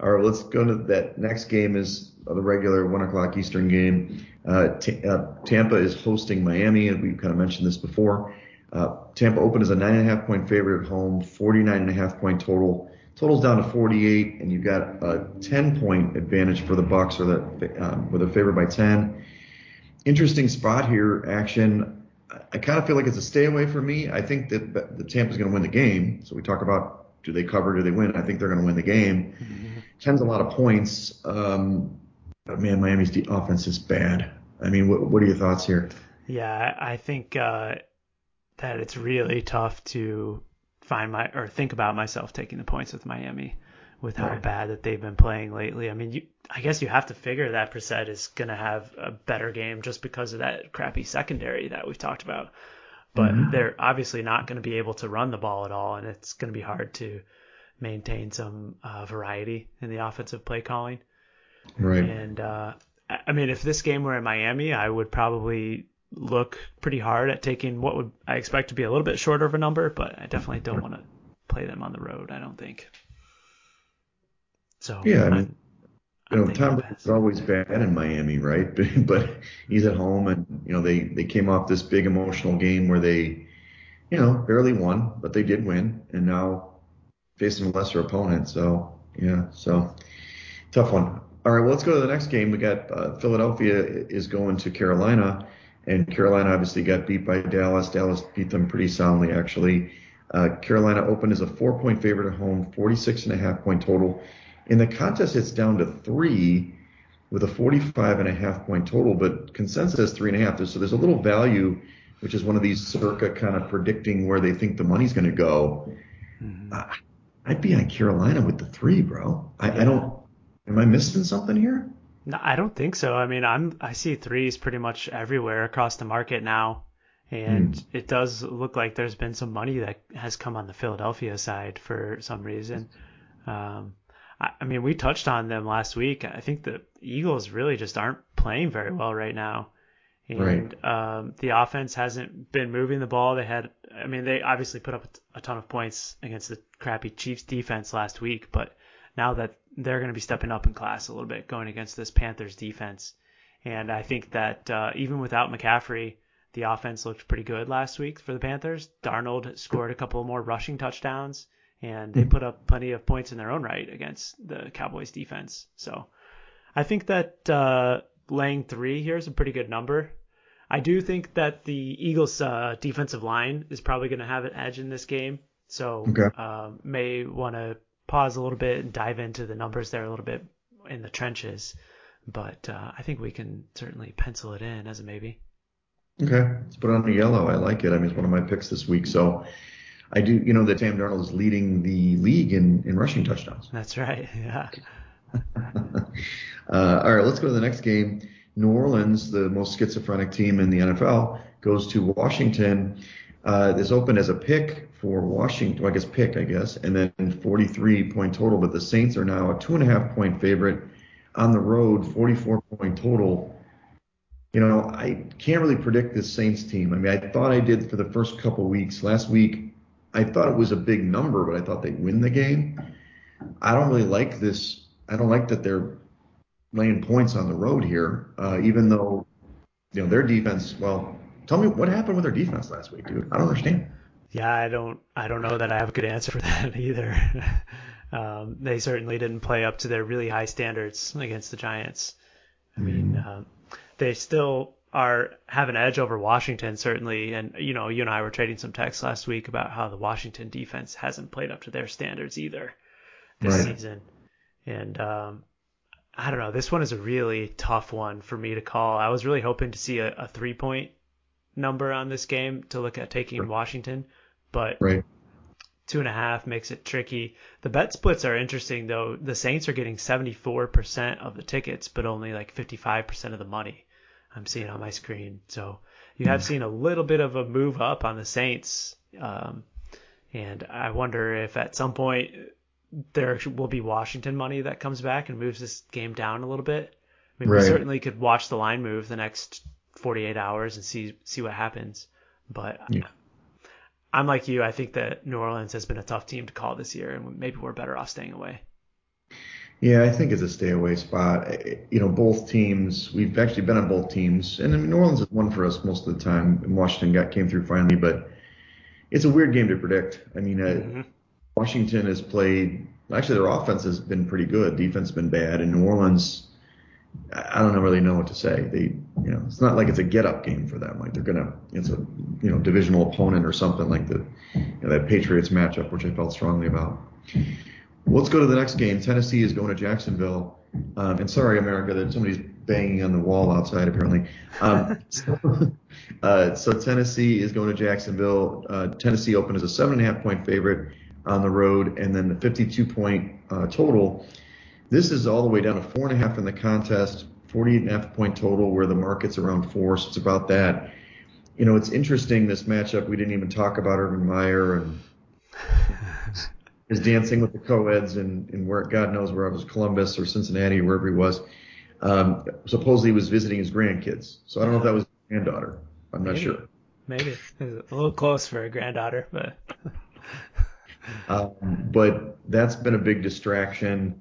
S2: All right, let's go to that next game. Is the regular one o'clock Eastern game. Uh, T- uh, Tampa is hosting Miami, and we kind of mentioned this before. Uh, Tampa opened as a nine and a half point favorite at home, 49 and a half point total. Total's down to 48, and you've got a 10 point advantage for the Bucs, or the um, where they're by 10. Interesting spot here, action. I kind of feel like it's a stay away for me. I think that the Tampa's going to win the game. So we talk about do they cover, do they win? I think they're going to win the game. Mm-hmm. Ten's a lot of points. Um, but man, Miami's offense is bad. I mean, what, what are your thoughts here?
S1: Yeah, I think uh, that it's really tough to find my or think about myself taking the points with Miami with how right. bad that they've been playing lately. I mean, you I guess you have to figure that Brissett is going to have a better game just because of that crappy secondary that we've talked about. But mm-hmm. they're obviously not going to be able to run the ball at all, and it's going to be hard to maintain some uh, variety in the offensive play calling.
S2: Right.
S1: And uh, I mean, if this game were in Miami, I would probably look pretty hard at taking what would I expect to be a little bit shorter of a number, but I definitely don't want to play them on the road. I don't think. So
S2: yeah, I mean, you know, Tom is always bad in Miami, right? (laughs) but he's at home, and you know they they came off this big emotional game where they, you know, barely won, but they did win, and now facing a lesser opponent. So yeah, so tough one. All right, well, let's go to the next game. We got uh, Philadelphia is going to Carolina And Carolina obviously got beat by Dallas. Dallas beat them pretty soundly, actually. Uh, Carolina opened as a four point favorite at home, 46 and a half point total. In the contest, it's down to three with a 45 and a half point total, but consensus three and a half. So there's a little value, which is one of these circa kind of predicting where they think the money's going to go. Mm-hmm. Uh, I'd be on Carolina with the three, bro. I, yeah. I don't. Am I missing something here?
S1: No, I don't think so. I mean, I'm I see threes pretty much everywhere across the market now, and mm. it does look like there's been some money that has come on the Philadelphia side for some reason. Um, I, I mean, we touched on them last week. I think the Eagles really just aren't playing very well right now, and right. Um, the offense hasn't been moving the ball. They had, I mean, they obviously put up a ton of points against the crappy Chiefs defense last week, but now that they're going to be stepping up in class a little bit going against this Panthers defense. And I think that uh, even without McCaffrey, the offense looked pretty good last week for the Panthers. Darnold scored a couple more rushing touchdowns, and they put up plenty of points in their own right against the Cowboys defense. So I think that uh, laying three here is a pretty good number. I do think that the Eagles' uh, defensive line is probably going to have an edge in this game. So okay. uh, may want to pause a little bit and dive into the numbers there a little bit in the trenches. But uh, I think we can certainly pencil it in as a maybe.
S2: Okay, let's put it on the yellow. I like it. I mean, it's one of my picks this week. So I do, you know, that Sam Darnold is leading the league in, in rushing touchdowns.
S1: That's right. (laughs) Yeah. (laughs)
S2: uh, all right, let's go to the next game. New Orleans, the most schizophrenic team in the NFL, goes to Washington. Uh, this opened as a pick for Washington, well, I guess pick, I guess, and then 43 point total. But the Saints are now a two and a half point favorite on the road, 44 point total. You know, I can't really predict this Saints team. I mean, I thought I did for the first couple weeks. Last week, I thought it was a big number, but I thought they'd win the game. I don't really like this. I don't like that they're laying points on the road here, uh, even though, you know, their defense, well, tell me what happened with their defense last week, dude. I don't understand.
S1: Yeah, I don't I don't know that I have a good answer for (laughs) that either. um, they certainly didn't play up to their really high standards against the Giants. I mean, mm. um, they still are have an edge over Washington certainly, and you know, you and I were trading some texts last week about how the Washington defense hasn't played up to their standards either this right. season, and um, I don't know. This one is a really tough one for me to call. I was really hoping to see a, a three point number on this game to look at taking. Washington, but right. two and a half makes it tricky. The bet splits are interesting though. The Saints are getting 74% of the tickets, but only like 55% of the money. I'm seeing on my screen. So you have hmm. seen a little bit of a move up on the Saints. Um, and I wonder if at some point there will be Washington money that comes back and moves this game down a little bit. I mean, right. we certainly could watch the line move the next 48 hours and see see what happens. But yeah. I'm like you. I think that New Orleans has been a tough team to call this year, and maybe we're better off staying away.
S2: Yeah, I think it's a stay away spot. You know, both teams. We've actually been on both teams, and I mean, New Orleans has won for us most of the time. And Washington got came through finally, but it's a weird game to predict. I mean, uh, mm-hmm. Washington has played. Actually, their offense has been pretty good. Defense has been bad, and New Orleans I don't really know what to say. They, you know, it's not like it's a get up game for them. Like they're gonna, it's a, you know, divisional opponent or something like the, you know, that Patriots matchup, which I felt strongly about. Let's go to the next game. Tennessee is going to Jacksonville. Um, and sorry, America, that somebody's banging on the wall outside apparently. Um, so, (laughs) uh, so, Tennessee is going to Jacksonville. Uh, Tennessee opened as a seven and a half point favorite on the road, and then the 52 point uh, total. This is all the way down to four and a half in the contest, 48 and a half point total, where the market's around four. So it's about that. You know, it's interesting this matchup. We didn't even talk about Urban Meyer and his dancing with the co-eds and, and where God knows where it was Columbus or Cincinnati or wherever he was. Um, supposedly he was visiting his grandkids. So I don't know if that was his granddaughter. I'm not
S1: Maybe.
S2: sure.
S1: Maybe a little close for a granddaughter, but.
S2: um, but that's been a big distraction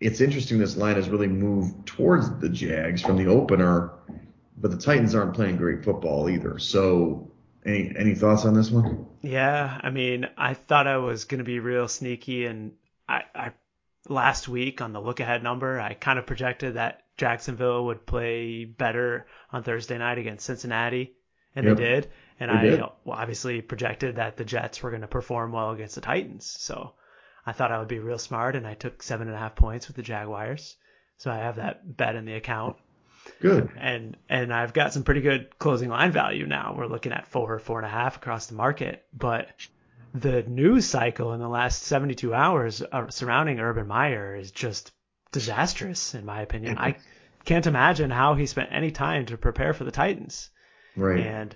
S2: it's interesting this line has really moved towards the Jags from the opener, but the Titans aren't playing great football either. So, any any thoughts on this one?
S1: Yeah, I mean, I thought I was going to be real sneaky, and I, I last week on the look ahead number, I kind of projected that Jacksonville would play better on Thursday night against Cincinnati, and
S2: Yep.
S1: they did. And
S2: They
S1: I
S2: did.
S1: well, obviously projected that the Jets were going to perform well against the Titans. So I thought I would be real smart, and I took seven and a half points with the Jaguars. So I have that bet in the account
S2: Good.
S1: and and I've got some pretty good closing line value now. We're looking at four, four and a half across the market, but the news cycle in the last 72 hours surrounding Urban Meyer is just disastrous, in my opinion. I (laughs) can't imagine how he spent any time to prepare for the Titans,
S2: Right.
S1: and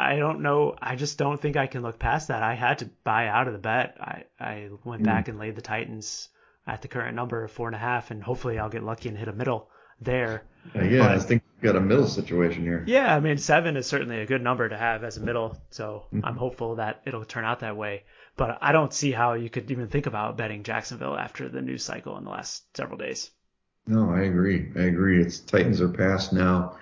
S1: I, don't know. I just don't think I can look past that. I had to buy out of the bet. I I went back and laid the Titans at the current number of four and a half, and hopefully I'll get lucky and hit a middle there.
S2: Uh, yeah, I think we've got a middle situation here.
S1: Yeah, I mean seven is certainly a good number to have as a middle, so
S2: Mm-hmm.
S1: I'm hopeful that it'll turn out that way. But I don't see how you could even think about betting Jacksonville after the news cycle in the last several days.
S2: No, I agree. I agree. It's Titans are past now,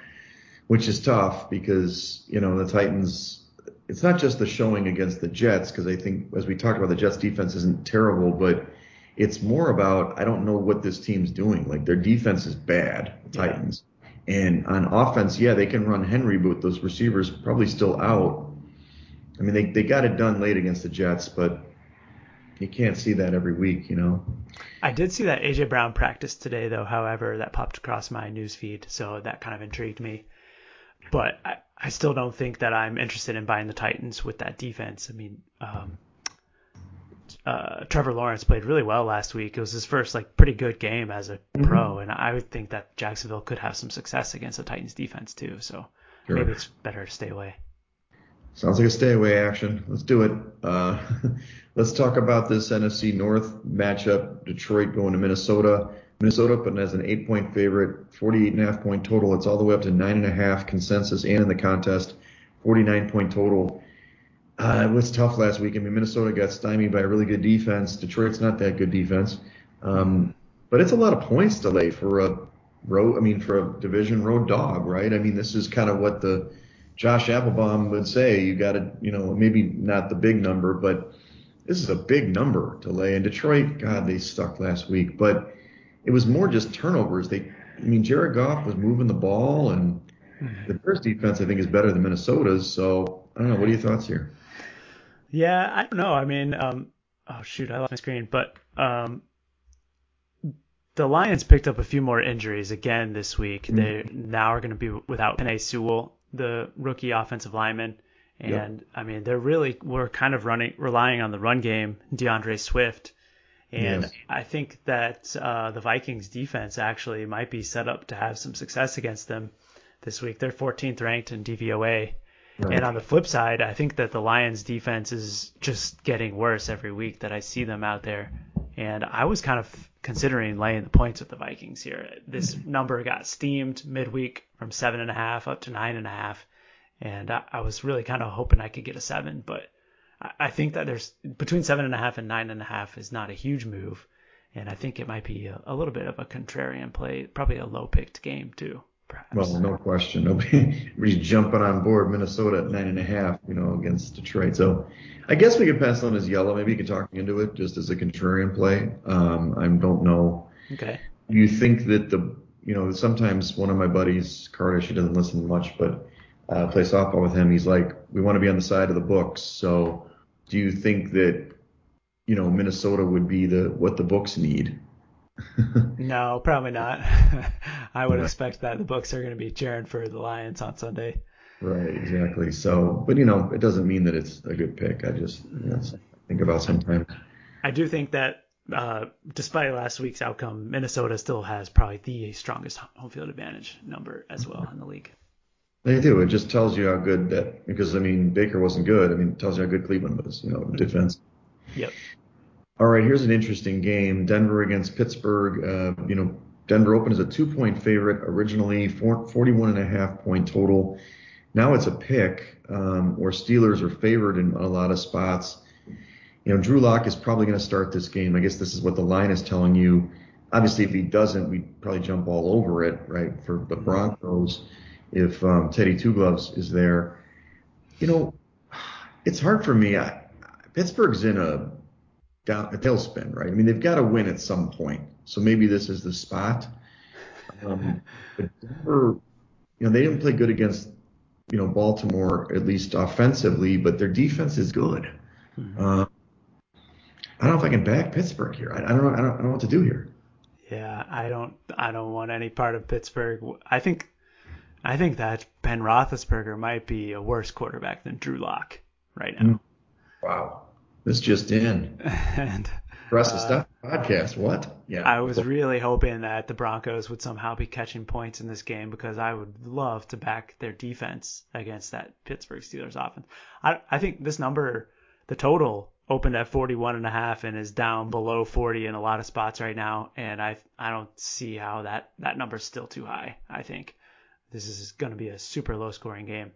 S2: which is tough because you know the Titans. It's not just the showing against the Jets because I think as we talked about the Jets defense isn't terrible, but it's more about I don't know what this team's doing. Like their defense is bad, the. Titans, and on offense, yeah, they can run Henry, but those receivers probably still out. I mean, they they got it done late against the Jets, but you can't see that every week, you know.
S1: I did see that AJ Brown practice today, though. However, that popped across my news feed, so that kind of intrigued me. But I, I still don't think that I'm interested in buying the Titans with that defense. I mean, um, uh, Trevor Lawrence played really well last week. It was his first like pretty good game as a pro, and I would think that Jacksonville could have some success against the Titans defense too. So
S2: Sure.
S1: maybe it's better to stay away.
S2: Sounds like a stay away action. Let's do it. Uh, (laughs) let's talk about this NFC North matchup. Detroit going to Minnesota. Minnesota putting as an eight point favorite, 48 and a half point total. It's all the way up to nine and a half consensus and in the contest, 49 point total. Uh, it was tough last week. I mean, Minnesota got stymied by a really good defense. Detroit's not that good defense. Um, but it's a lot of points to lay for a road, I mean, for a division road dog, right? I mean, this is kind of what the, Josh Appelbaum would say you got to, you know, maybe not the big number, but this is a big number to lay. In Detroit, God, they stuck last week, but it was more just turnovers. They, I mean, Jared Goff was moving the ball, and the Bears defense I think is better than Minnesota's. So I don't know. What are your thoughts here?
S1: Yeah, I don't know. I mean, um, oh shoot, I lost my screen. But um, the Lions picked up a few more injuries again this week. They now are going to be without Penei Sewell, the rookie offensive lineman, and I mean they're really we're kind of running relying on the run game, D'Andre Swift. And
S2: Yes.
S1: I think that uh, the Vikings defense actually might be set up to have some success against them this week. They're 14th ranked in DVOA.
S2: Right.
S1: And on the flip side, I think that the Lions defense is just getting worse every week that I see them out there. And I was kind of considering laying the points with the Vikings here. This number got steamed midweek from seven and a half up to nine and a half. And I, I was really kind of hoping I could get a seven, but I, think that there's between seven and a half and nine and a half is not a huge move. And I think it might be a, a little bit of a contrarian play, probably a low picked game too, perhaps.
S2: Well, no question. Nobody, (laughs) everybody's jumping on board Minnesota at nine and a half, you know, against Detroit. So I guess we could pass on as yellow. Maybe you could talk into it just as a contrarian play. Um, I don't know.
S1: Okay.
S2: You think that the, you know, sometimes one of my buddies, Carter, she doesn't listen much, but uh, play softball with him. He's like, we want to be on the side of the books. So do you think that, you know, Minnesota would be the what the books need? (laughs)
S1: No, probably not. (laughs) I would
S2: Yeah.
S1: expect that the books are going to be cheering for the Lions on Sunday.
S2: Right, exactly. So, but you know, it doesn't mean that it's a good pick. I just you know, think about sometimes.
S1: I do think that uh, despite last week's outcome, Minnesota still has probably the strongest home field advantage number as well in the league.
S2: They do. It just tells you how good that because I mean Baker wasn't good. I mean, it tells you how good Cleveland was. You know, defense.
S1: Yep.
S2: All right, here's an interesting game: Denver against Pittsburgh. Uh, you know, Denver opened as a two-point favorite originally, four, 41 and a half point total. Now it's a pick, um, where Steelers are favored in a lot of spots. You know, Drew Lock is probably going to start this game. I guess this is what the line is telling you. Obviously, if he doesn't, we'd probably jump all over it, right? For the Broncos, if um, Teddy Two Gloves is there, you know, it's hard for me. I, Pittsburgh's in a down a tailspin, right? I mean, they've got to win at some point. So maybe this is the spot. Um, but Denver, you know, they didn't play good against, you know, Baltimore at least offensively, but their defense is good. Mm-hmm. Uh, I don't know if I can back Pittsburgh here. I, I don't know. I don't, I don't know what to do here.
S1: Yeah, I don't. I don't want any part of Pittsburgh. I think. I think that Ben Roethlisberger might be a worse quarterback than Drew Lock right now. Mm.
S2: Wow, this just in. (laughs)
S1: and
S2: Rest of uh, stuff podcast. What?
S1: Yeah. I was really hoping that the Broncos would somehow be catching points in this game because I would love to back their defense against that Pittsburgh Steelers offense. I I think this number, the total opened at 41 and a half and is down below 40 in a lot of spots right now and I I don't see how that that number is still too high. I think this is going to be a super low scoring game.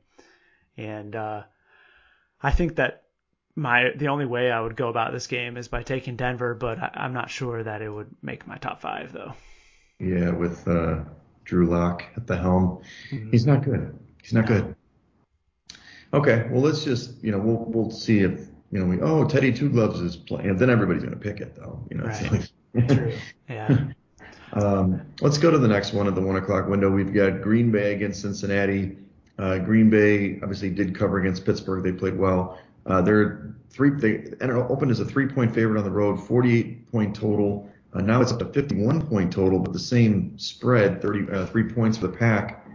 S1: And uh, I think that my the only way I would go about this game is by taking Denver, but I, am not sure that it would make my top five though.
S2: Yeah, with uh, Drew Lock at the helm, mm-hmm. he's not good. He's not no. good. Okay, well let's just you know we'll we'll see if you know we oh Teddy Two Gloves is playing, and then everybody's gonna pick it though. You know,
S1: right. like, True. (laughs) Yeah.
S2: Um, let's go to the next one at the one o'clock window. We've got Green Bay against Cincinnati. Uh, Green Bay obviously did cover against Pittsburgh. They played well. Uh, they're three. They opened as a three-point favorite on the road, 48-point total. Uh, now it's up to 51-point total, but the same spread, 30, uh, three points for the pack.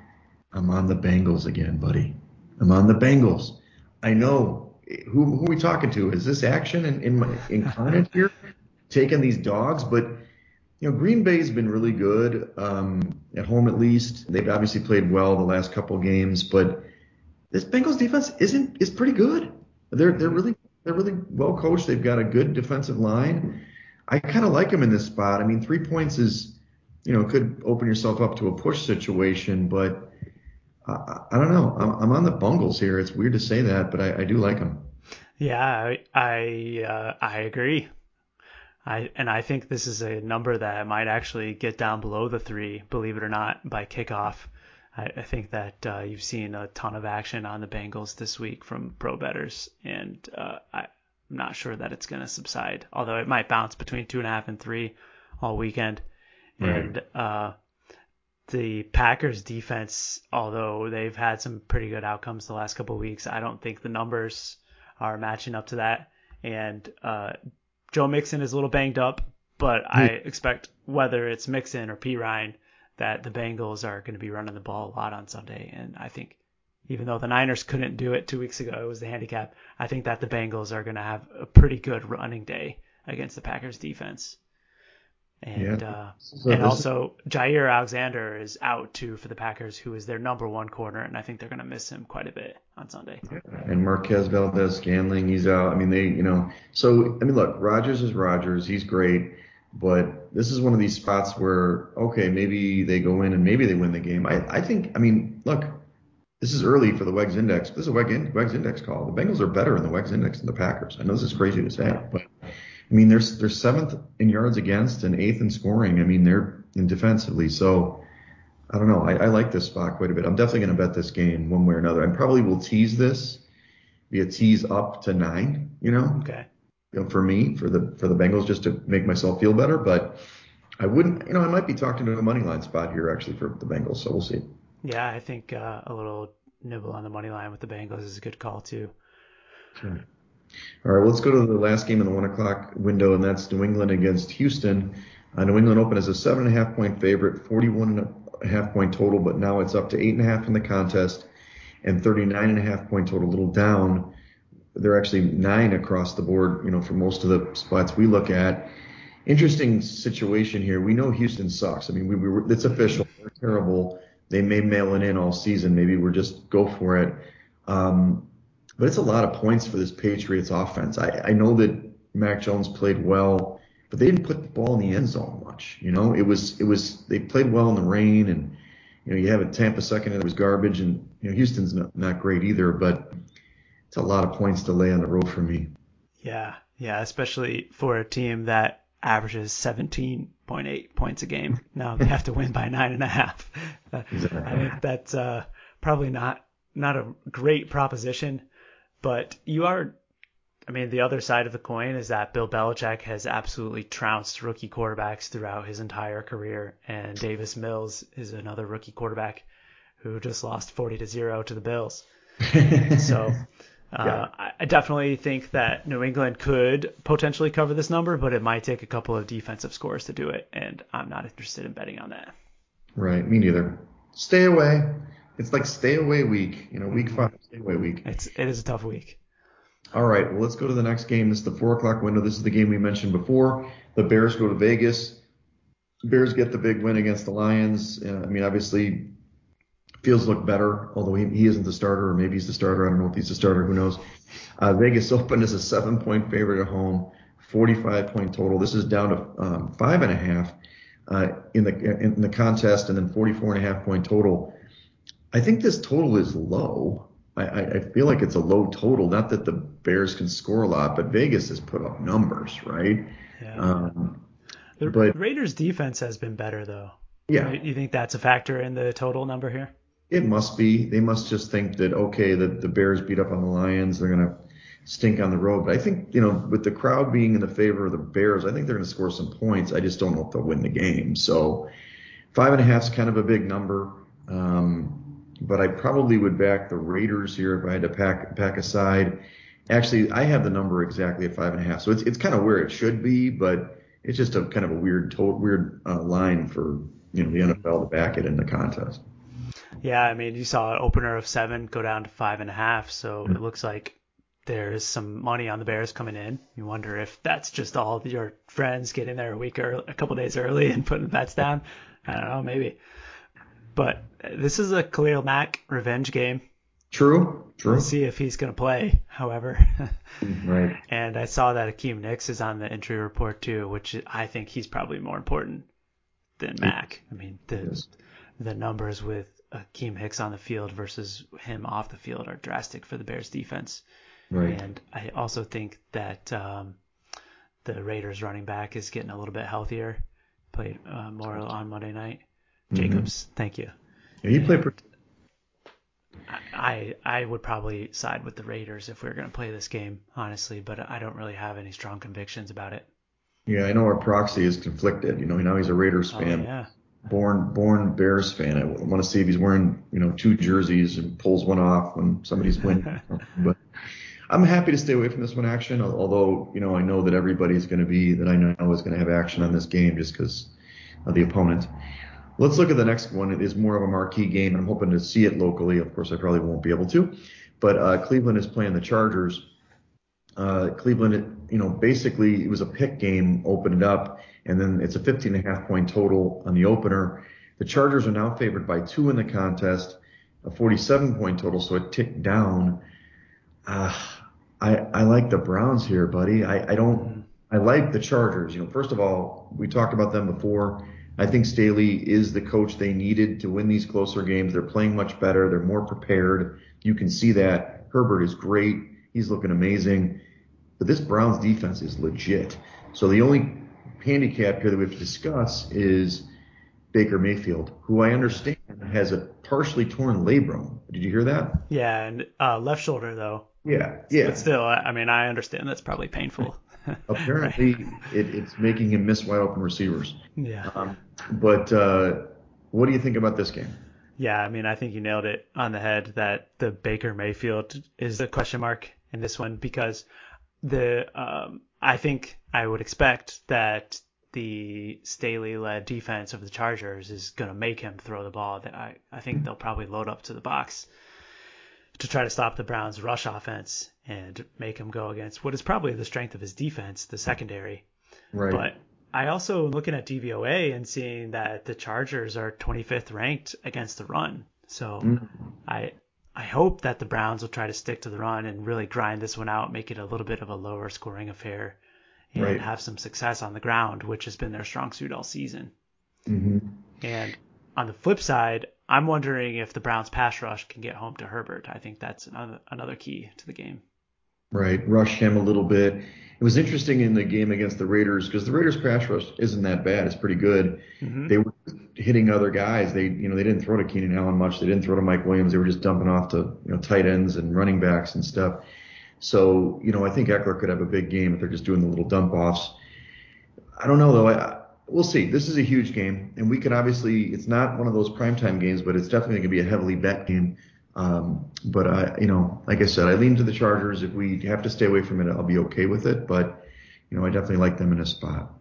S2: I'm on the Bengals again, buddy. I'm on the Bengals. I know who, who are we talking to? Is this action in, in my, incarnate (laughs) here? Taking these dogs, but you know Green Bay's been really good um, at home at least. They've obviously played well the last couple games, but this Bengals defense isn't is pretty good. They're they're really they're really well coached. They've got a good defensive line. I kind of like them in this spot. I mean, three points is, you know, could open yourself up to a push situation, but I, I don't know. I'm, I'm on the bungles here. It's weird to say that, but I, I do like them.
S1: Yeah, I I, uh, I agree. I and I think this is a number that might actually get down below the three, believe it or not, by kickoff. I, I think that uh, you've seen a ton of action on the Bengals this week from pro bettors, and uh, I'm not sure that it's going to subside. Although it might bounce between two and a half and three all weekend. Right. And uh, the Packers defense, although they've had some pretty good outcomes the last couple of weeks, I don't think the numbers are matching up to that. And uh, Joe Mixon is a little banged up, but I hmm. expect whether it's Mixon or Perine that the Bengals are going to be running the ball a lot on Sunday. And I think even though the Niners couldn't do it two weeks ago, it was the handicap. I think that the Bengals are going to have a pretty good running day against the Packers defense. And yeah. uh, so and also Jaire Alexander is out too for the Packers, who is their number one corner, and I think they're going to miss him quite a bit on Sunday.
S2: Yeah. And Marquez Valdes-Scantling, he's out. I mean, they, you know, so I mean, look, Rodgers is Rodgers. he's great. But this is one of these spots where, okay, maybe they go in and maybe they win the game. I, I think, I mean, look, this is early for the WEGS Index. This is a WEGS Index call. The Bengals are better in the WEGS Index than the Packers. I know this is crazy to say, but I mean, they're, they're seventh in yards against and eighth in scoring. I mean, they're in defensively. So I don't know. I, I like this spot quite a bit. I'm definitely going to bet this game one way or another. I probably will tease this, be a tease up to nine, you know?
S1: Okay
S2: you know, for me, for the for the Bengals, just to make myself feel better. But I wouldn't, you know, I might be talking to a money line spot here actually for the Bengals, so we'll see.
S1: Yeah, I think uh, a little nibble on the money line with the Bengals is a good call too.
S2: Sure. All right, well, let's go to the last game in the one o'clock window, and that's New England against Houston. Uh, New England opened as a seven and a half point favorite, 41 and a half point total, but now it's up to eight and a half in the contest and 39 and a half point total, a little down they're actually nine across the board, you know, for most of the spots we look at. Interesting situation here. We know Houston sucks. I mean, we, we were, it's official. They're terrible. They may mail it in all season. Maybe we're just go for it. Um, but it's a lot of points for this Patriots offense. I, I know that Mac Jones played well, but they didn't put the ball in the end zone much. You know, it was it was they played well in the rain, and you know you have a Tampa second and it was garbage, and you know Houston's not, not great either. But it's a lot of points to lay on the road for me.
S1: Yeah, yeah, especially for a team that averages 17.8 points a game. Now they have to win by nine and a half. (laughs) I think that's uh, probably not not a great proposition, but you are I mean, the other side of the coin is that Bill Belichick has absolutely trounced rookie quarterbacks throughout his entire career, and Davis Mills is another rookie quarterback who just lost 40 to zero to the Bills. (laughs) so. Uh, yeah. I definitely think that New England could potentially cover this number, but it might take a couple of defensive scores to do it, and I'm not interested in betting on that.
S2: Right, me neither. Stay away. It's like stay away week. You know, week five, stay away week.
S1: It's it is a tough week.
S2: All right, well, let's go to the next game. This is the four o'clock window. This is the game we mentioned before. The Bears go to Vegas. Bears get the big win against the Lions. Uh, I mean, obviously, Fields look better, although he, he isn't the starter, or maybe he's the starter. I don't know if he's the starter. Who knows? Uh, Vegas (laughs) opened as a seven point favorite at home, 45 point total. This is down to um, five and a half uh, in the in the contest, and then 44 and a half point total. I think this total is low. I, I feel like it's a low total. Not that the Bears can score a lot, but Vegas has put up numbers, right?
S1: Yeah. Um, the but, Raiders' defense has been better, though.
S2: Yeah.
S1: You think that's a factor in the total number here?
S2: It must be. They must just think that okay, the the Bears beat up on the Lions, they're gonna stink on the road. But I think you know, with the crowd being in the favor of the Bears, I think they're gonna score some points. I just don't know if they'll win the game. So five and a half is kind of a big number. Um, but I probably would back the Raiders here if I had to pack pack aside. Actually, I have the number exactly at five and a half, so it's it's kind of where it should be, but it's just a kind of a weird to- weird uh, line for you know the NFL to back it in the contest.
S1: Yeah, I mean, you saw an opener of seven go down to five and a half, so mm-hmm. it looks like there's some money on the Bears coming in. You wonder if that's just all your friends getting there a week or a couple days early and putting bets down. I don't know, maybe. But this is a Khalil Mack revenge game.
S2: True, true.
S1: We'll see if he's going to play, however.
S2: right. (laughs)
S1: And I saw that Akiem Hicks is on the injury report too, which I think he's probably more important than Mack. I mean, the yes. the numbers with Akiem Hicks on the field versus him off the field are drastic for the Bears defense.
S2: Right.
S1: And I also think that um, the Raiders running back is getting a little bit healthier. Played uh, more on Monday night. Jacobs. Mm-hmm. Thank you.
S2: Yeah, he played.
S1: I I would probably side with the Raiders if we were going to play this game, honestly, but I don't really have any strong convictions about it.
S2: Yeah, I know our proxy is conflicted. You know, now he's a Raiders oh, fan.
S1: Oh, yeah.
S2: Born born Bears fan. I want to see if he's wearing you know two jerseys and pulls one off when somebody's winning. (laughs) but I'm happy to stay away from this one action. Although you know I know that everybody's going to be that I know is going to have action on this game just because of the opponent. Let's look at the next one. It is more of a marquee game. I'm hoping to see it locally. Of course, I probably won't be able to, but uh, Cleveland is playing the Chargers. Uh, Cleveland, you know, basically it was a pick game, opened up, and then it's a 15 and a half point total on the opener. The Chargers are now favored by two in the contest, a 47 point total, so it ticked down. Uh, I, I like the Browns here, buddy. I, I don't, I like the Chargers. You know, first of all, we talked about them before. I think Staley is the coach they needed to win these closer games. They're playing much better. They're more prepared. You can see that. Herbert is great. He's looking amazing. But this Browns defense is legit. So the only handicap here that we have to discuss is Baker Mayfield, who I understand has a partially torn labrum. Did you hear that?
S1: Yeah, and uh, left shoulder though.
S2: Yeah, yeah.
S1: But still, I mean, I understand that's probably painful. (laughs)
S2: Apparently, it, it's making him miss wide open receivers.
S1: Yeah. Um,
S2: but uh, what do you think about this game?
S1: Yeah, I mean, I think you nailed it on the head that the Baker Mayfield is the question mark in this one because the um, I think I would expect that the Staley-led defense of the Chargers is going to make him throw the ball. That I I think they'll probably load up to the box to try to stop the Browns' rush offense and make him go against what is probably the strength of his defense, the secondary.
S2: Right.
S1: But I also looking at DVOA and seeing that the Chargers are 25th ranked against the run. So mm. I I hope that the Browns will try to stick to the run and really grind this one out, make it a little bit of a lower scoring affair, and right. have some success on the ground, which has been their strong suit all season.
S2: Mm-hmm.
S1: And on the flip side, I'm wondering if the Browns pass rush can get home to Herbert. I think that's another, another key to the game.
S2: Right, rush him a little bit. It was interesting in the game against the Raiders because the Raiders pass rush isn't that bad. It's pretty good. Mm-hmm. They were hitting other guys. They, you know, they didn't throw to Keenan Allen much. They didn't throw to Mike Williams. They were just dumping off to, you know, tight ends and running backs and stuff. So, you know, I think Ekeler could have a big game if they're just doing the little dump offs. I don't know though. I, we'll see. This is a huge game, and we can obviously. It's not one of those primetime games, but it's definitely going to be a heavily bet game. Um, but I, you know, like I said, I lean to the Chargers. If we have to stay away from it, I'll be okay with it. But you know, I definitely like them in a spot.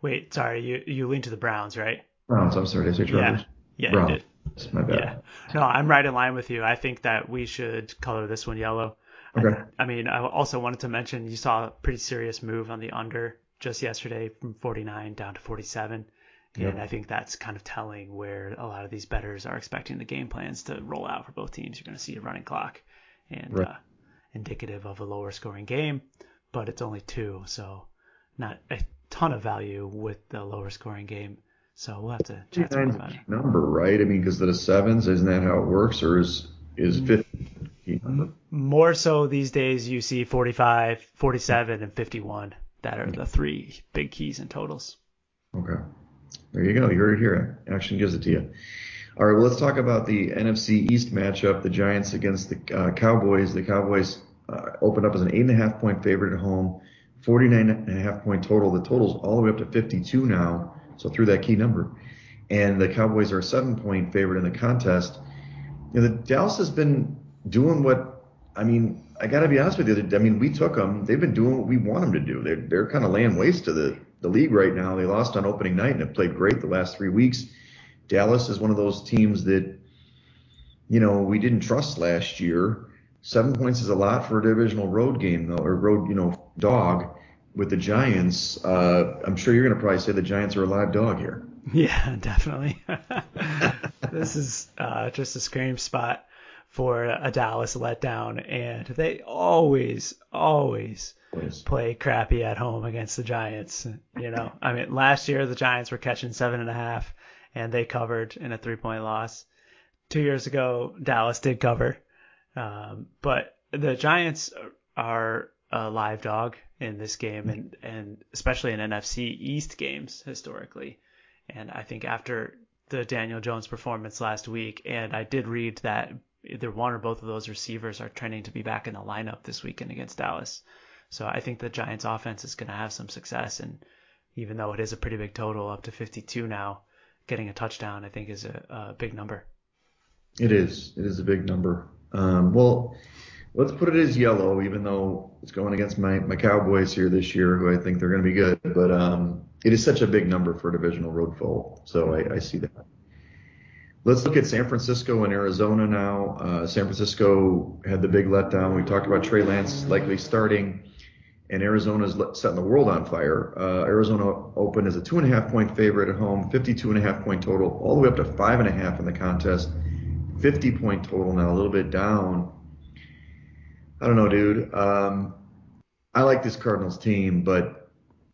S1: Wait, sorry, you you lean to the Browns, right?
S2: Browns. I'm sorry, did I say Chargers?
S1: Yeah, yeah,
S2: Browns. That's my bad. Yeah.
S1: No, I'm right in line with you. I think that we should color this one yellow.
S2: Okay.
S1: I, I mean, I also wanted to mention you saw a pretty serious move on the under just yesterday from 49 down to 47. And yep. I think that's kind of telling where a lot of these bettors are expecting the game plans to roll out for both teams. You're going to see a running clock and right. uh, indicative of a lower scoring game, but it's only two, so not a ton of value with the lower scoring game. So we'll have to chat more about it.
S2: Number, right? I mean, because the sevens, isn't that how it works, or is is 50 number?
S1: More so these days, you see 45, 47, and 51. That are the three big keys and totals.
S2: Okay. There you go. You heard it here. Action gives it to you. All right. Well, let's talk about the NFC East matchup. The Giants against the uh, Cowboys. The Cowboys uh, opened up as an eight and a half point favorite at home. 49 and a half point total. The total's all the way up to 52 now. So through that key number. And the Cowboys are a seven point favorite in the contest. You know, the Dallas has been doing what, I mean, I got to be honest with you. I mean, we took them. They've been doing what we want them to do. They're, they're kind of laying waste to the, the league right now. They lost on opening night and have played great the last three weeks. Dallas is one of those teams that, you know, we didn't trust last year. Seven points is a lot for a divisional road game, though, or road, you know, dog with the Giants. Uh, I'm sure you're going to probably say the Giants are a live dog here. (laughs)
S1: Yeah, definitely. (laughs) this is uh, just a scream spot for a Dallas letdown, and they always, always play crappy at home against the Giants. You know, I mean, last year the Giants were catching seven and a half, and they covered in a three-point loss. Two years ago, Dallas did cover, um, but the Giants are a live dog in this game, and and especially in NFC East games historically. And I think after the Daniel Jones performance last week, and I did read that either one or both of those receivers are trending to be back in the lineup this weekend against Dallas. So I think the Giants offense is going to have some success. And even though it is a pretty big total, up to 52 now, getting a touchdown, I think is a, a big number.
S2: It is. It is a big number. Um, well, let's put it as yellow, even though it's going against my, my Cowboys here this year, who I think they're going to be good. But um, it is such a big number for a divisional road foe. So I, I see that. Let's look at San Francisco and Arizona now. Uh, San Francisco had the big letdown. We talked about Trey Lance likely starting, and Arizona's setting the world on fire. Uh, Arizona opened as a two and a half point favorite at home, 52 and a half point total, all the way up to five and a half in the contest, 50 point total now, a little bit down. I don't know, dude. Um, I like this Cardinals team, but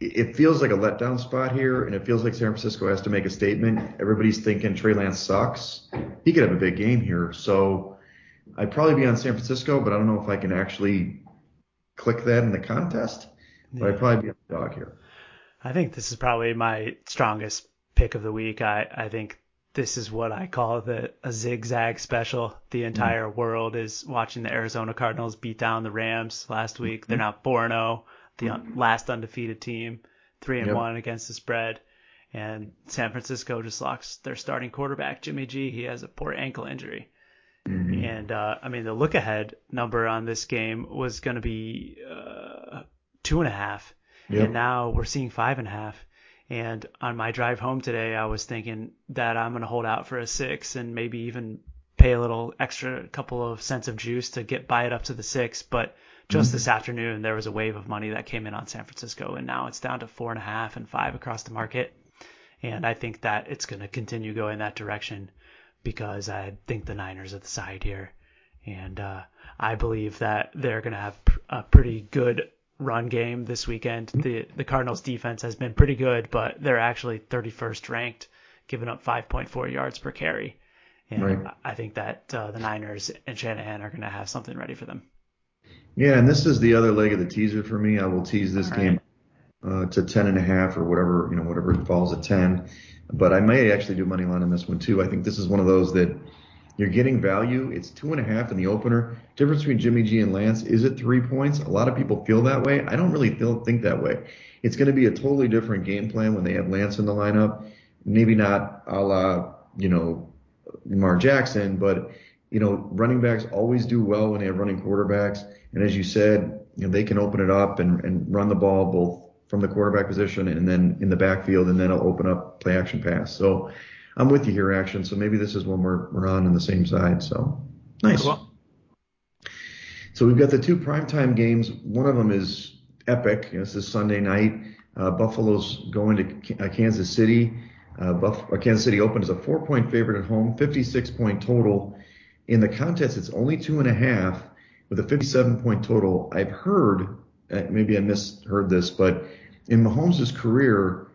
S2: it feels like a letdown spot here, and it feels like San Francisco has to make a statement. Everybody's thinking Trey Lance sucks. He could have a big game here. So I'd probably be on San Francisco, but I don't know if I can actually click that in the contest. But I'd probably be on the dog here.
S1: I think this is probably my strongest pick of the week. I, I think this is what I call the a zigzag special. The entire mm-hmm. world is watching the Arizona Cardinals beat down the Rams last week. They're not 4 0 the last undefeated team, three and yep. one against the spread. And San Francisco just lost their starting quarterback, Jimmy G. He has a poor ankle injury. Mm-hmm. And uh, I mean, the look ahead number on this game was going to be uh, two and a half, yep. and now we're seeing five and a half. And on my drive home today, I was thinking that I'm going to hold out for a six and maybe even pay a little extra couple of cents of juice to get buy it up to the six. But just mm-hmm. this afternoon, there was a wave of money that came in on San Francisco, and now it's down to four and a half and five across the market. And I think that it's going to continue going that direction because I think the Niners are the side here. And uh, I believe that they're going to have a pretty good run game this weekend. The the Cardinals defense has been pretty good, but they're actually 31st ranked, giving up 5.4 yards per carry. And right. I think that uh, the Niners and Shanahan are going to have something ready for them.
S2: Yeah, and this is the other leg of the teaser for me. I will tease this game uh, to ten and a half or whatever you know whatever it falls at ten. But I may actually do money line on this one too. I think this is one of those that You're getting value. It's two and a half in the opener. Difference between Jimmy G and Lance is it three points? A lot of people feel that way. I don't really feel, think that way. It's going to be a totally different game plan when they have Lance in the lineup. Maybe not a la, you know, Lamar Jackson, but you know, running backs always do well when they have running quarterbacks. And as you said, you know, they can open it up and, and run the ball both from the quarterback position and then in the backfield, and then it'll open up play action pass. So I'm with you here, action. So maybe this is when we're we're on on the same side. So nice. Cool. So we've got the two primetime games. One of them is epic. You know, this is Sunday night. Uh, Buffalo's going to uh, Kansas City. Uh, Buff- uh, Kansas City opened as a four-point favorite at home, 56-point total. In the contest, it's only two and a half with a 57-point total. I've heard, uh, maybe I misheard this, but in Mahomes' career,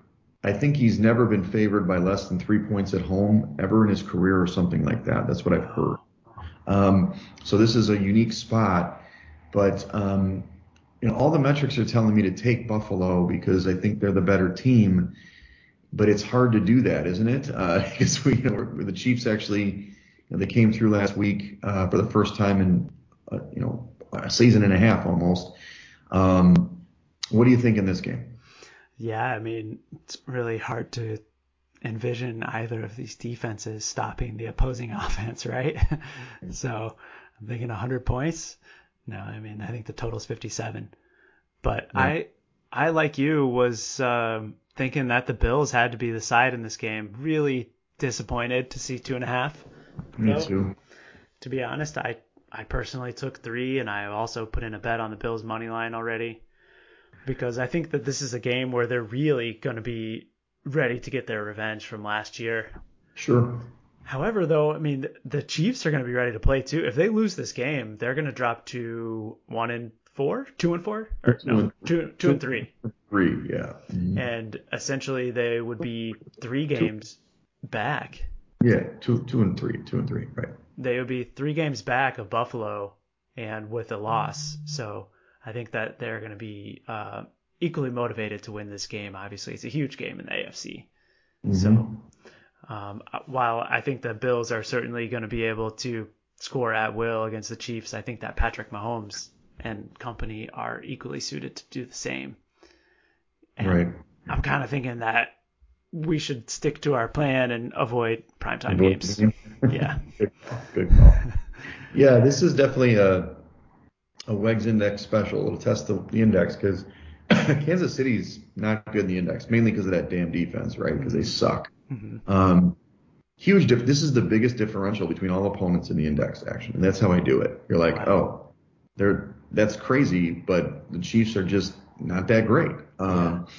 S2: I think he's never been favored by less than three points at home ever in his career or something like that. That's what I've heard. Um, so this is a unique spot, but um, you know all the metrics are telling me to take Buffalo because I think they're the better team. But it's hard to do that, isn't it? Uh, (laughs) because we, you know, the Chiefs actually, they came through last week uh, for the first time in, uh, you know, a season and a half almost. Um, what do you think in this game?
S1: Yeah, I mean, it's really hard to envision either of these defenses stopping the opposing (laughs) offense, right? so I'm thinking 100 points. No, I mean, I think the total is 57. But yeah. I, I like you was um, thinking that the Bills had to be the side in this game. Really disappointed to see two and a half.
S2: Me too.
S1: To be honest, I I personally took three, and I also put in a bet on the Bills money line already because I think that this is a game where they're really going to be ready to get their revenge from last year.
S2: Sure.
S1: However, though, I mean, the Chiefs are going to be ready to play too. If they lose this game, they're going to drop to one and four, two and four, or two no, and, two, two and three.
S2: Three, yeah. Mm-hmm.
S1: And essentially, they would be three games two. back.
S2: Yeah, two, two and three, two and three, right.
S1: They would be three games back of Buffalo, and with a loss. So I think that they're going to be uh, equally motivated to win this game. Obviously, it's a huge game in the AFC. Mm-hmm. So um, while I think the Bills are certainly going to be able to score at will against the Chiefs, I think that Patrick Mahomes and company are equally suited to do the same.
S2: And right.
S1: I'm kind of thinking that we should stick to our plan and avoid primetime games. (laughs) yeah. (laughs)
S2: Good call. Good (laughs) yeah, this is definitely a a WEGS index special. It'll test the, the index because (coughs) Kansas City's not good in the index, mainly because of that damn defense, right? Because they suck. Mm-hmm. Um, huge. Dif- this is the biggest differential between all opponents in the index action, and that's how I do it. You're like, wow. oh, they're that's crazy, but the Chiefs are just not that great. Um, yeah.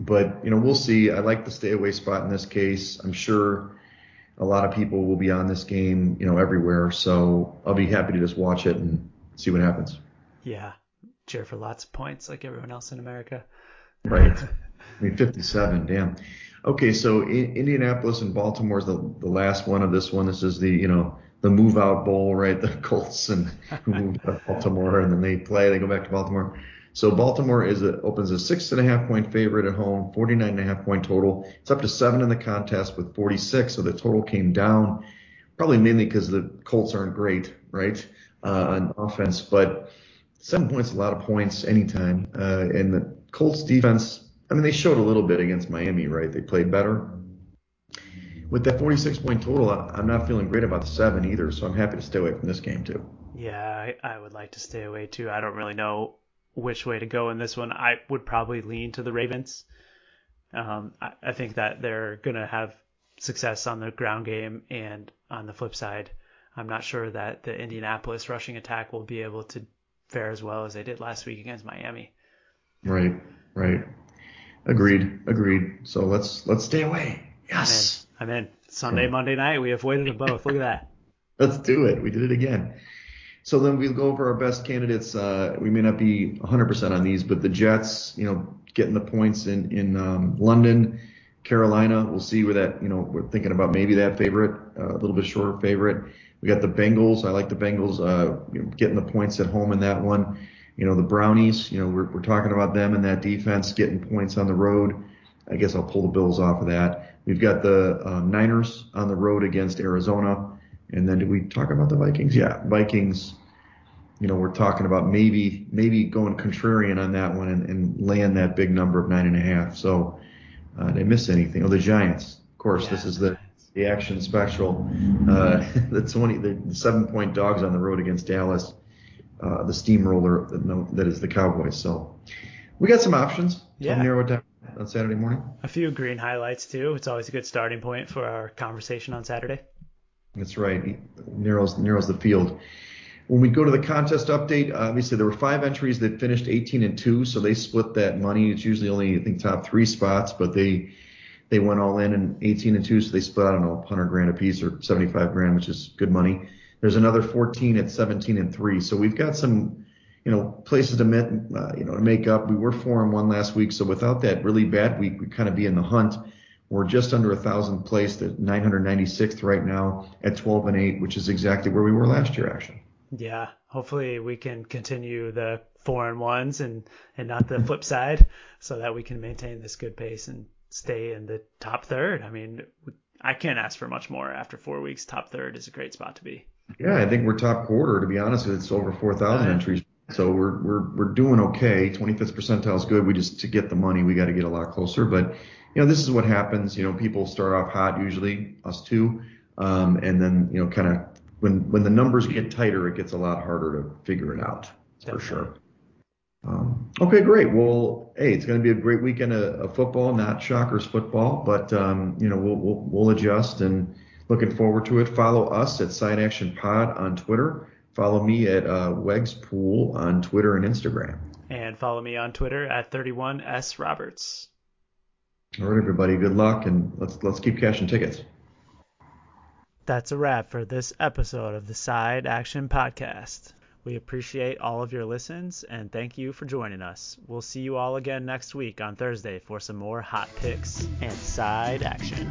S2: But you know, we'll see. I like the stay away spot in this case. I'm sure a lot of people will be on this game, you know, everywhere. So I'll be happy to just watch it and see what happens.
S1: Yeah, cheer for lots of points like everyone else in America.
S2: Right. (laughs) I mean, 57, damn. Okay, so in, Indianapolis and Baltimore is the, the last one of this one. This is the, you know, the move out bowl, right? (laughs) The Colts and (laughs) move Baltimore and then they play, they go back to Baltimore. So Baltimore is a, opens a six and a half point favorite at home, 49 and a half point total. It's up to seven in the contest with 46. So the total came down probably mainly because the Colts aren't great, right? uh, on offense, but seven points, a lot of points anytime. Uh, and the Colts defense, I mean, they showed a little bit against Miami, right? They played better. With that 46 point total, I'm not feeling great about the seven either, so I'm happy to stay away from this game too.
S1: Yeah, I, I would like to stay away too. I don't really know which way to go in this one. I would probably lean to the Ravens. Um, I, I think that they're going to have success on the ground game and on the flip side, I'm not sure that the Indianapolis rushing attack will be able to fare as well as they did last week against Miami.
S2: Right, right. Agreed, agreed. So let's let's stay away. Yes.
S1: I'm in. I'm in. Sunday. Monday night, we avoided them both. Look at that. (laughs)
S2: let's do it. We did it again. So then we'll go over our best candidates. Uh, we may not be 100% on these, but the Jets, you know, getting the points in in um, London, Carolina. We'll see where that, you know, we're thinking about maybe that favorite, uh, a little bit shorter favorite. We got the Bengals. I like the Bengals uh, you know, getting the points at home in that one. You know, the Brownies, you know, we're, we're talking about them and that defense getting points on the road. I guess I'll pull the Bills off of that. We've got the um, Niners on the road against Arizona. And then did we talk about the Vikings? Yeah, Vikings. You know, we're talking about maybe maybe going contrarian on that one and, and laying that big number of nine and a half. So uh, did I miss anything? Oh, the Giants. Of course, yeah, this is the the action special. Uh, (laughs) the 20 the seven point dogs on the road against Dallas. Uh, the steamroller that, that is the Cowboys. So we got some options.
S1: Yeah.
S2: Narrow it down on Saturday morning.
S1: A few green highlights too. It's always a good starting point for our conversation on Saturday.
S2: That's right. Narrows narrows the field. When we go to the contest update, obviously there were five entries that finished 18 and two, so they split that money. It's usually only I think top three spots, but they they went all in and 18 and two, so they split I don't know 100 grand a piece or 75 grand, which is good money. There's another 14 at 17 and three, so we've got some you know, places to uh, you know, to make up. We were four and one last week, so without that really bad week, we kind of be in the hunt. We're just under a thousand placed at 996th right now at 12 and eight, which is exactly where we were last year, actually.
S1: Yeah, hopefully we can continue the four and ones and and not the mm-hmm. flip side, so that we can maintain this good pace and stay in the top third. I mean, I can't ask for much more after four weeks. Top third is a great spot to be.
S2: Yeah, I think we're top quarter. To be honest, it's over 4,000 entries so we're we're we're doing okay. 25th percentile is good. We just to get the money, we got to get a lot closer. But you know, this is what happens. You know, people start off hot usually, us too, um, and then you know, kind of when when the numbers get tighter, it gets a lot harder to figure it out Definitely. for sure. Um, okay, great. Well, hey, it's going to be a great weekend of, of football, not Shockers football, but um, you know, we'll, we'll we'll adjust and looking forward to it. Follow us at Side Action Pod on Twitter. Follow me at uh, Wegspool on Twitter and Instagram.
S1: And follow me on Twitter at 31S Roberts.
S2: All right, everybody. Good luck, and let's let's keep cashing tickets.
S1: That's a wrap for this episode of the Side Action Podcast. We appreciate all of your listens and thank you for joining us. We'll see you all again next week on Thursday for some more hot picks and side action.